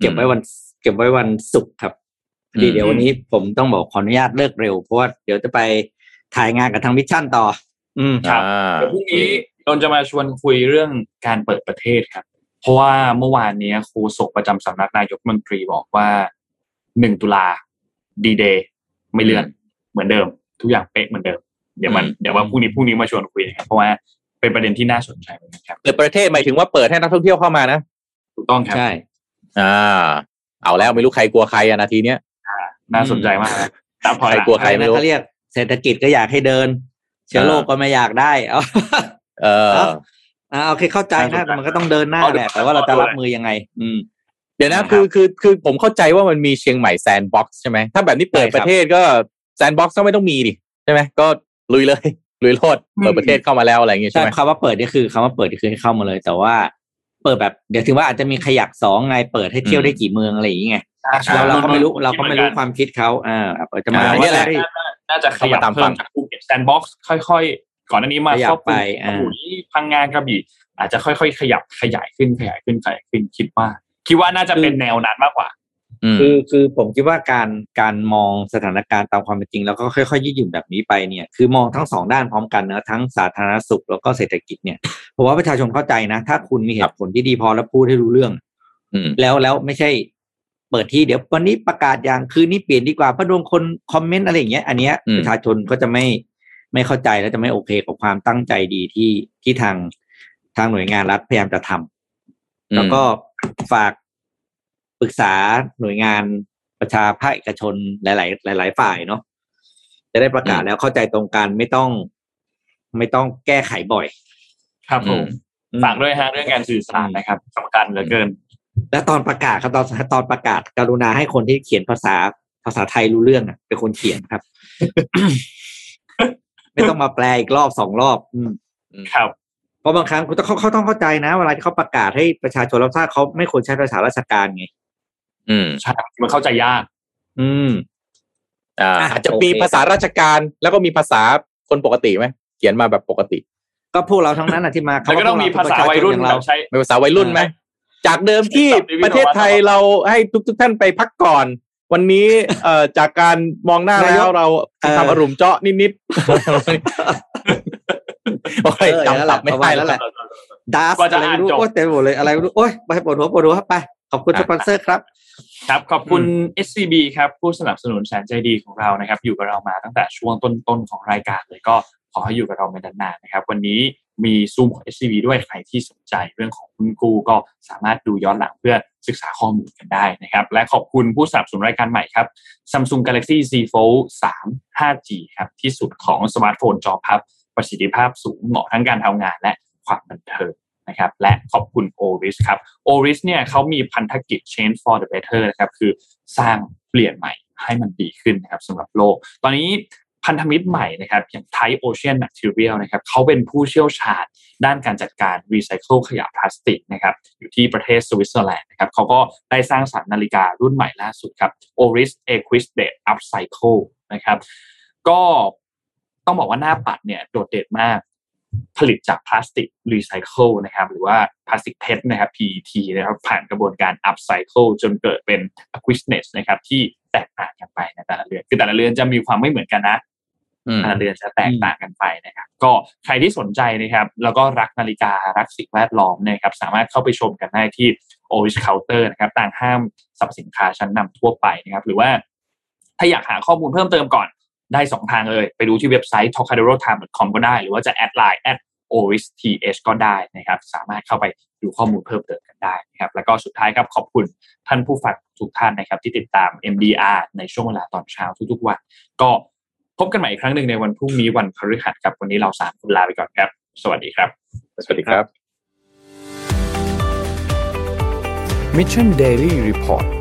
เก็บไว้วัน เก็บไว้วันศุกร์ครับพอดีเดี๋ยววันนี้ผมต้องบอกขออนุญาตเลิกเร็วเพราะว่าเดี๋ยวจะไปถ่ายงานกับทาง Mission ต่อ อืมครับอ่าเดี๋ยวพรุ่งนี้นนท์จะมาชวนคุยเรื่องการเปิดประเทศครับ เพราะว่าเมื่อวานเนี้ยโฆษกประจำสำนักนายกรัฐมนตรีบอกว่าหนึ่งตุลาดีเดย์ไม่เลื่อนเหมือนเดิม ทุกอย่างเป๊ะเหมือนเดิม เดี๋ยวมันอืมเดี๋ยวว่าพรุ่งนี้พรุ่งนี้มาชวนคุยนะครับเพราะว่าเป็นประเด็นที่น่าสนใจเหมือนกันครับเปิดประเทศหมายถึงว่าเปิดให้นักท่องเที่ยวเข้ามานะถูกต้องครับใช่อ่า เอาแล้วไม่รู้ใครกลัวใครอะนาทีเนี้ยน่าสนใจมากนะตามพอใครหลังกลัวใคอะไรไม่นะรู้เขาเรียกเศรษฐกิจก็อยากให้เดิน เชื้อโรคก็ไม่อยากได้ เอาเออครับอ่าโอเคเข้าใจนะมันก็ต้องเดินหน้าแหละแต่ว่าเราจะรับมือยังไง อืม เดี๋ยวนะนะครับคือคือคือผมเข้าใจว่ามันมีเชียงใหม่แซนด์บ็อกซ์ใช่ไหมถ้าแบบนี้เปิดใช่ครับประเทศก็แซนด์บ็อกซ์ก็ไม่ต้องมีดิใช่ไหมก็ลุยเลยลุยโลดเปิดประเทศเข้ามาแล้วอะไรอย่างงี้ใช่ใช่ไหมคำว่าเปิดนี่คือคำว่าเปิดนี่คือให้เข้ามาเลย แต่ว่าเปิดแบบเดี๋ยวถึงว่าอาจจะมีขยักสองไงเปิดให้เที่ยวได้กี่เมืองอะไรอย่างเงี้ยใช่เราเราก็ไม่รู้เราก็ไม่รู้คิดหอนนความคิดเขาอ่าอาจจะมาอ่าว่าเนี่ยแหละได้ น่าจะขยับเข้ามาตามฝั่เพิ่งมจากภูเก็ตแซนด์บ็อกซ์ค่อย ๆ ก่อนหน้านี้มาขยับครอบคลุมไปอ่าสมุยพังงานกระบี่อาจจะค่อยๆ ขยับขยายขึ้นขยายขึ้นขยายขึ้นคิดว่า คิดว่าน่าจะเป็นแนวนั้นมากกว่าอืมคือคือผมคิดว่าการการมองสถานการณ์ตามความเป็นจริง แล้วก็ค่อยๆยืดหยุ่นแบบนี้ไปเนี่ยคือมองทั้งสองด้านพร้อมกันนะทั้งสาธารณสุขแล้วก็เศรษฐกิจเนี่ยผมว่าประชาชนเข้าใจนะ ถ้าคุณมีเหตุผลที่ดีพอแล้วพูดให้รู้เรื่องอืมแล้วแล้วไม่ใช่ เปิดที่เดี๋ยววันนี้ประกาศอย่างคืนนี้เปลี่ยนดีกว่าเพราะโดนคนคอมเมนต์อะไรอย่างเงี้ยอันเนี้ยอืมประชาชนก็จะไม่ไม่เข้าใจและจะไม่โอเคกับความตั้งใจดีที่ที่ทางทางหน่วยงานรัฐพยายามจะทำแล้วก็ฝากปรึกษาหน่วยงานประชาภาคเอกชนหลาย ๆ หลาย ๆ ฝ่ายเนาะจะได้ประกาศอืมแล้วเข้าใจตรงกันไม่ต้อง ไม่ต้องแก้ไขบ่อย ครับผมอืมฝากด้วยฮะเรื่องการสื่อสารนะครับสำคัญเหลือเกิน และตอนประกาศครับตอนตอนประกาศกรุณาให้คนที่เขียนภาษาภาษาไทยรู้เรื่องอะเป็นคนเขียนครับ ไม่ต้องมาแปลอีกรอบสองรอบอืมครับเพราะบางครั้งคุณต้องเขาเขาต้องเข้าใจนะ เวลาที่เขาประกาศให้ประชาชนรับทราบเขาไม่ควรใช้ภาษาราชการไง อืมใช่มันเข้าใจยาก อืมอ่าอะอาจจะโอเคมีภาษาราชการแล้วก็มีภาษาคนปกติไหมเขียนมาแบบปกติ ก็พวกเราทั้งนั้นอะที่มาแล้วก็ต้องมีภาษาวัยรุ่นอแบเราบใช้มีภาษาวัยรุ่นไหม จากเดิมที่ศัพท์ที่พี่ประเทศไทยบอกว่าเราให้ทุกทุกๆท่านไปพักก่อน วันนี้เอ่อจากการมองหน้าแล้วเราทำอารมณ์เจาะนิดๆโอ้ยจำศัพท์ไม่ได้แล้วแหละดาสกว่าจะอะไรไม่รู้อ่านจบโอ้ยเต็มไปหมดเลยอะไรไม่รู้โอ้ยไปปวดหัวปวดหัวไปขอบคุณสปอนเซอร์ครับ ครับ ขอบคุณ SCB ครับ ผู้สนับสนุนแสนใจดีของเรานะครับ อยู่กับเรามาตั้งแต่ช่วงต้นๆของรายการเลยก็ขอให้อยู่กับเราไปนานๆนะครับ วันนี้ มีซูมของ SCB ด้วยใครที่สนใจเรื่องของหุ้นกู้ก็สามารถดูย้อนหลังเพื่อศึกษาข้อมูลกันได้นะครับ และขอบคุณผู้สนับสนุนรายการใหม่ครับ Samsung Galaxy Z Fold 3 5G ครับที่สุดของสมาร์ทโฟนจอพับ ประสิทธิภาพสูงเหมาะทั้งการทำงานและความบันเทิงนะครับและขอบคุณ Oris ครับ Oris เนี่ยเขามีพันธกิจ Change for the Better นะครับคือสร้างเปลี่ยนใหม่ให้มันดีขึ้นนะครับสำหรับโลก ตอนนี้ พันธมิตรใหม่นะครับอย่าง Tide Ocean Material นะครับเขาเป็นผู้เชี่ยวชาญด้านการจัดการรีไซเคิลขยะพลาสติกนะครับอยู่ที่ประเทศสวิตเซอร์แลนด์นะครับเขาก็ได้สร้างสรรค์นาฬิการุ่นใหม่ล่าสุดครับ Oris Aquis Date Upcycle นะครับก็ต้องบอกว่าหน้าปัดเนี่ยโดดเด่นมากผลิตจากพลาสติกรีไซเคิลนะครับหรือว่าพลาสติก PET นะครับ PET นะครับผ่านกระบวนการ upcycle จนเกิดเป็น Aquis นะครับที่แตกต่างกันไปในแต่ละเรือนคือแต่ละเรือนจะมีความไม่เหมือนกันนะ แต่ละเรือนจะแตกต่างกันไปนะครับก็ใครที่สนใจนะครับแล้วก็รักนาฬิการักสิ่งแวดล้อมนะครับสามารถเข้าไปชมกันได้ที่ o r i s Counter นะครับตามห้างสรรพสินค้าชั้นนำทั่วไปนะครับหรือว่าถ้าอยากหาข้อมูลเพิ่มเติมก่อนได้สองทางเลย ไปดูที่เว็บไซต์ tocadero.com ก็ได้ หรือว่าจะแอดไลน์ at oristh ก็ได้นะครับ สามารถเข้าไปดูข้อมูลเพิ่มเติมกันได้นะครับ แล้วก็สุดท้ายครับขอบคุณท่านผู้ฟังทุกท่านนะครับ ที่ติดตาม MDR ในช่วงเวลาตอนเช้าทุกๆวัน ก็ พบกันใหม่อีกครั้งหนึ่งในวันพรุ่งนี้วันพฤหัสครับวันนี้เราสามคนลาไปก่อนครับ สวัสดีครับ สวัสดีครับ Mission Daily Report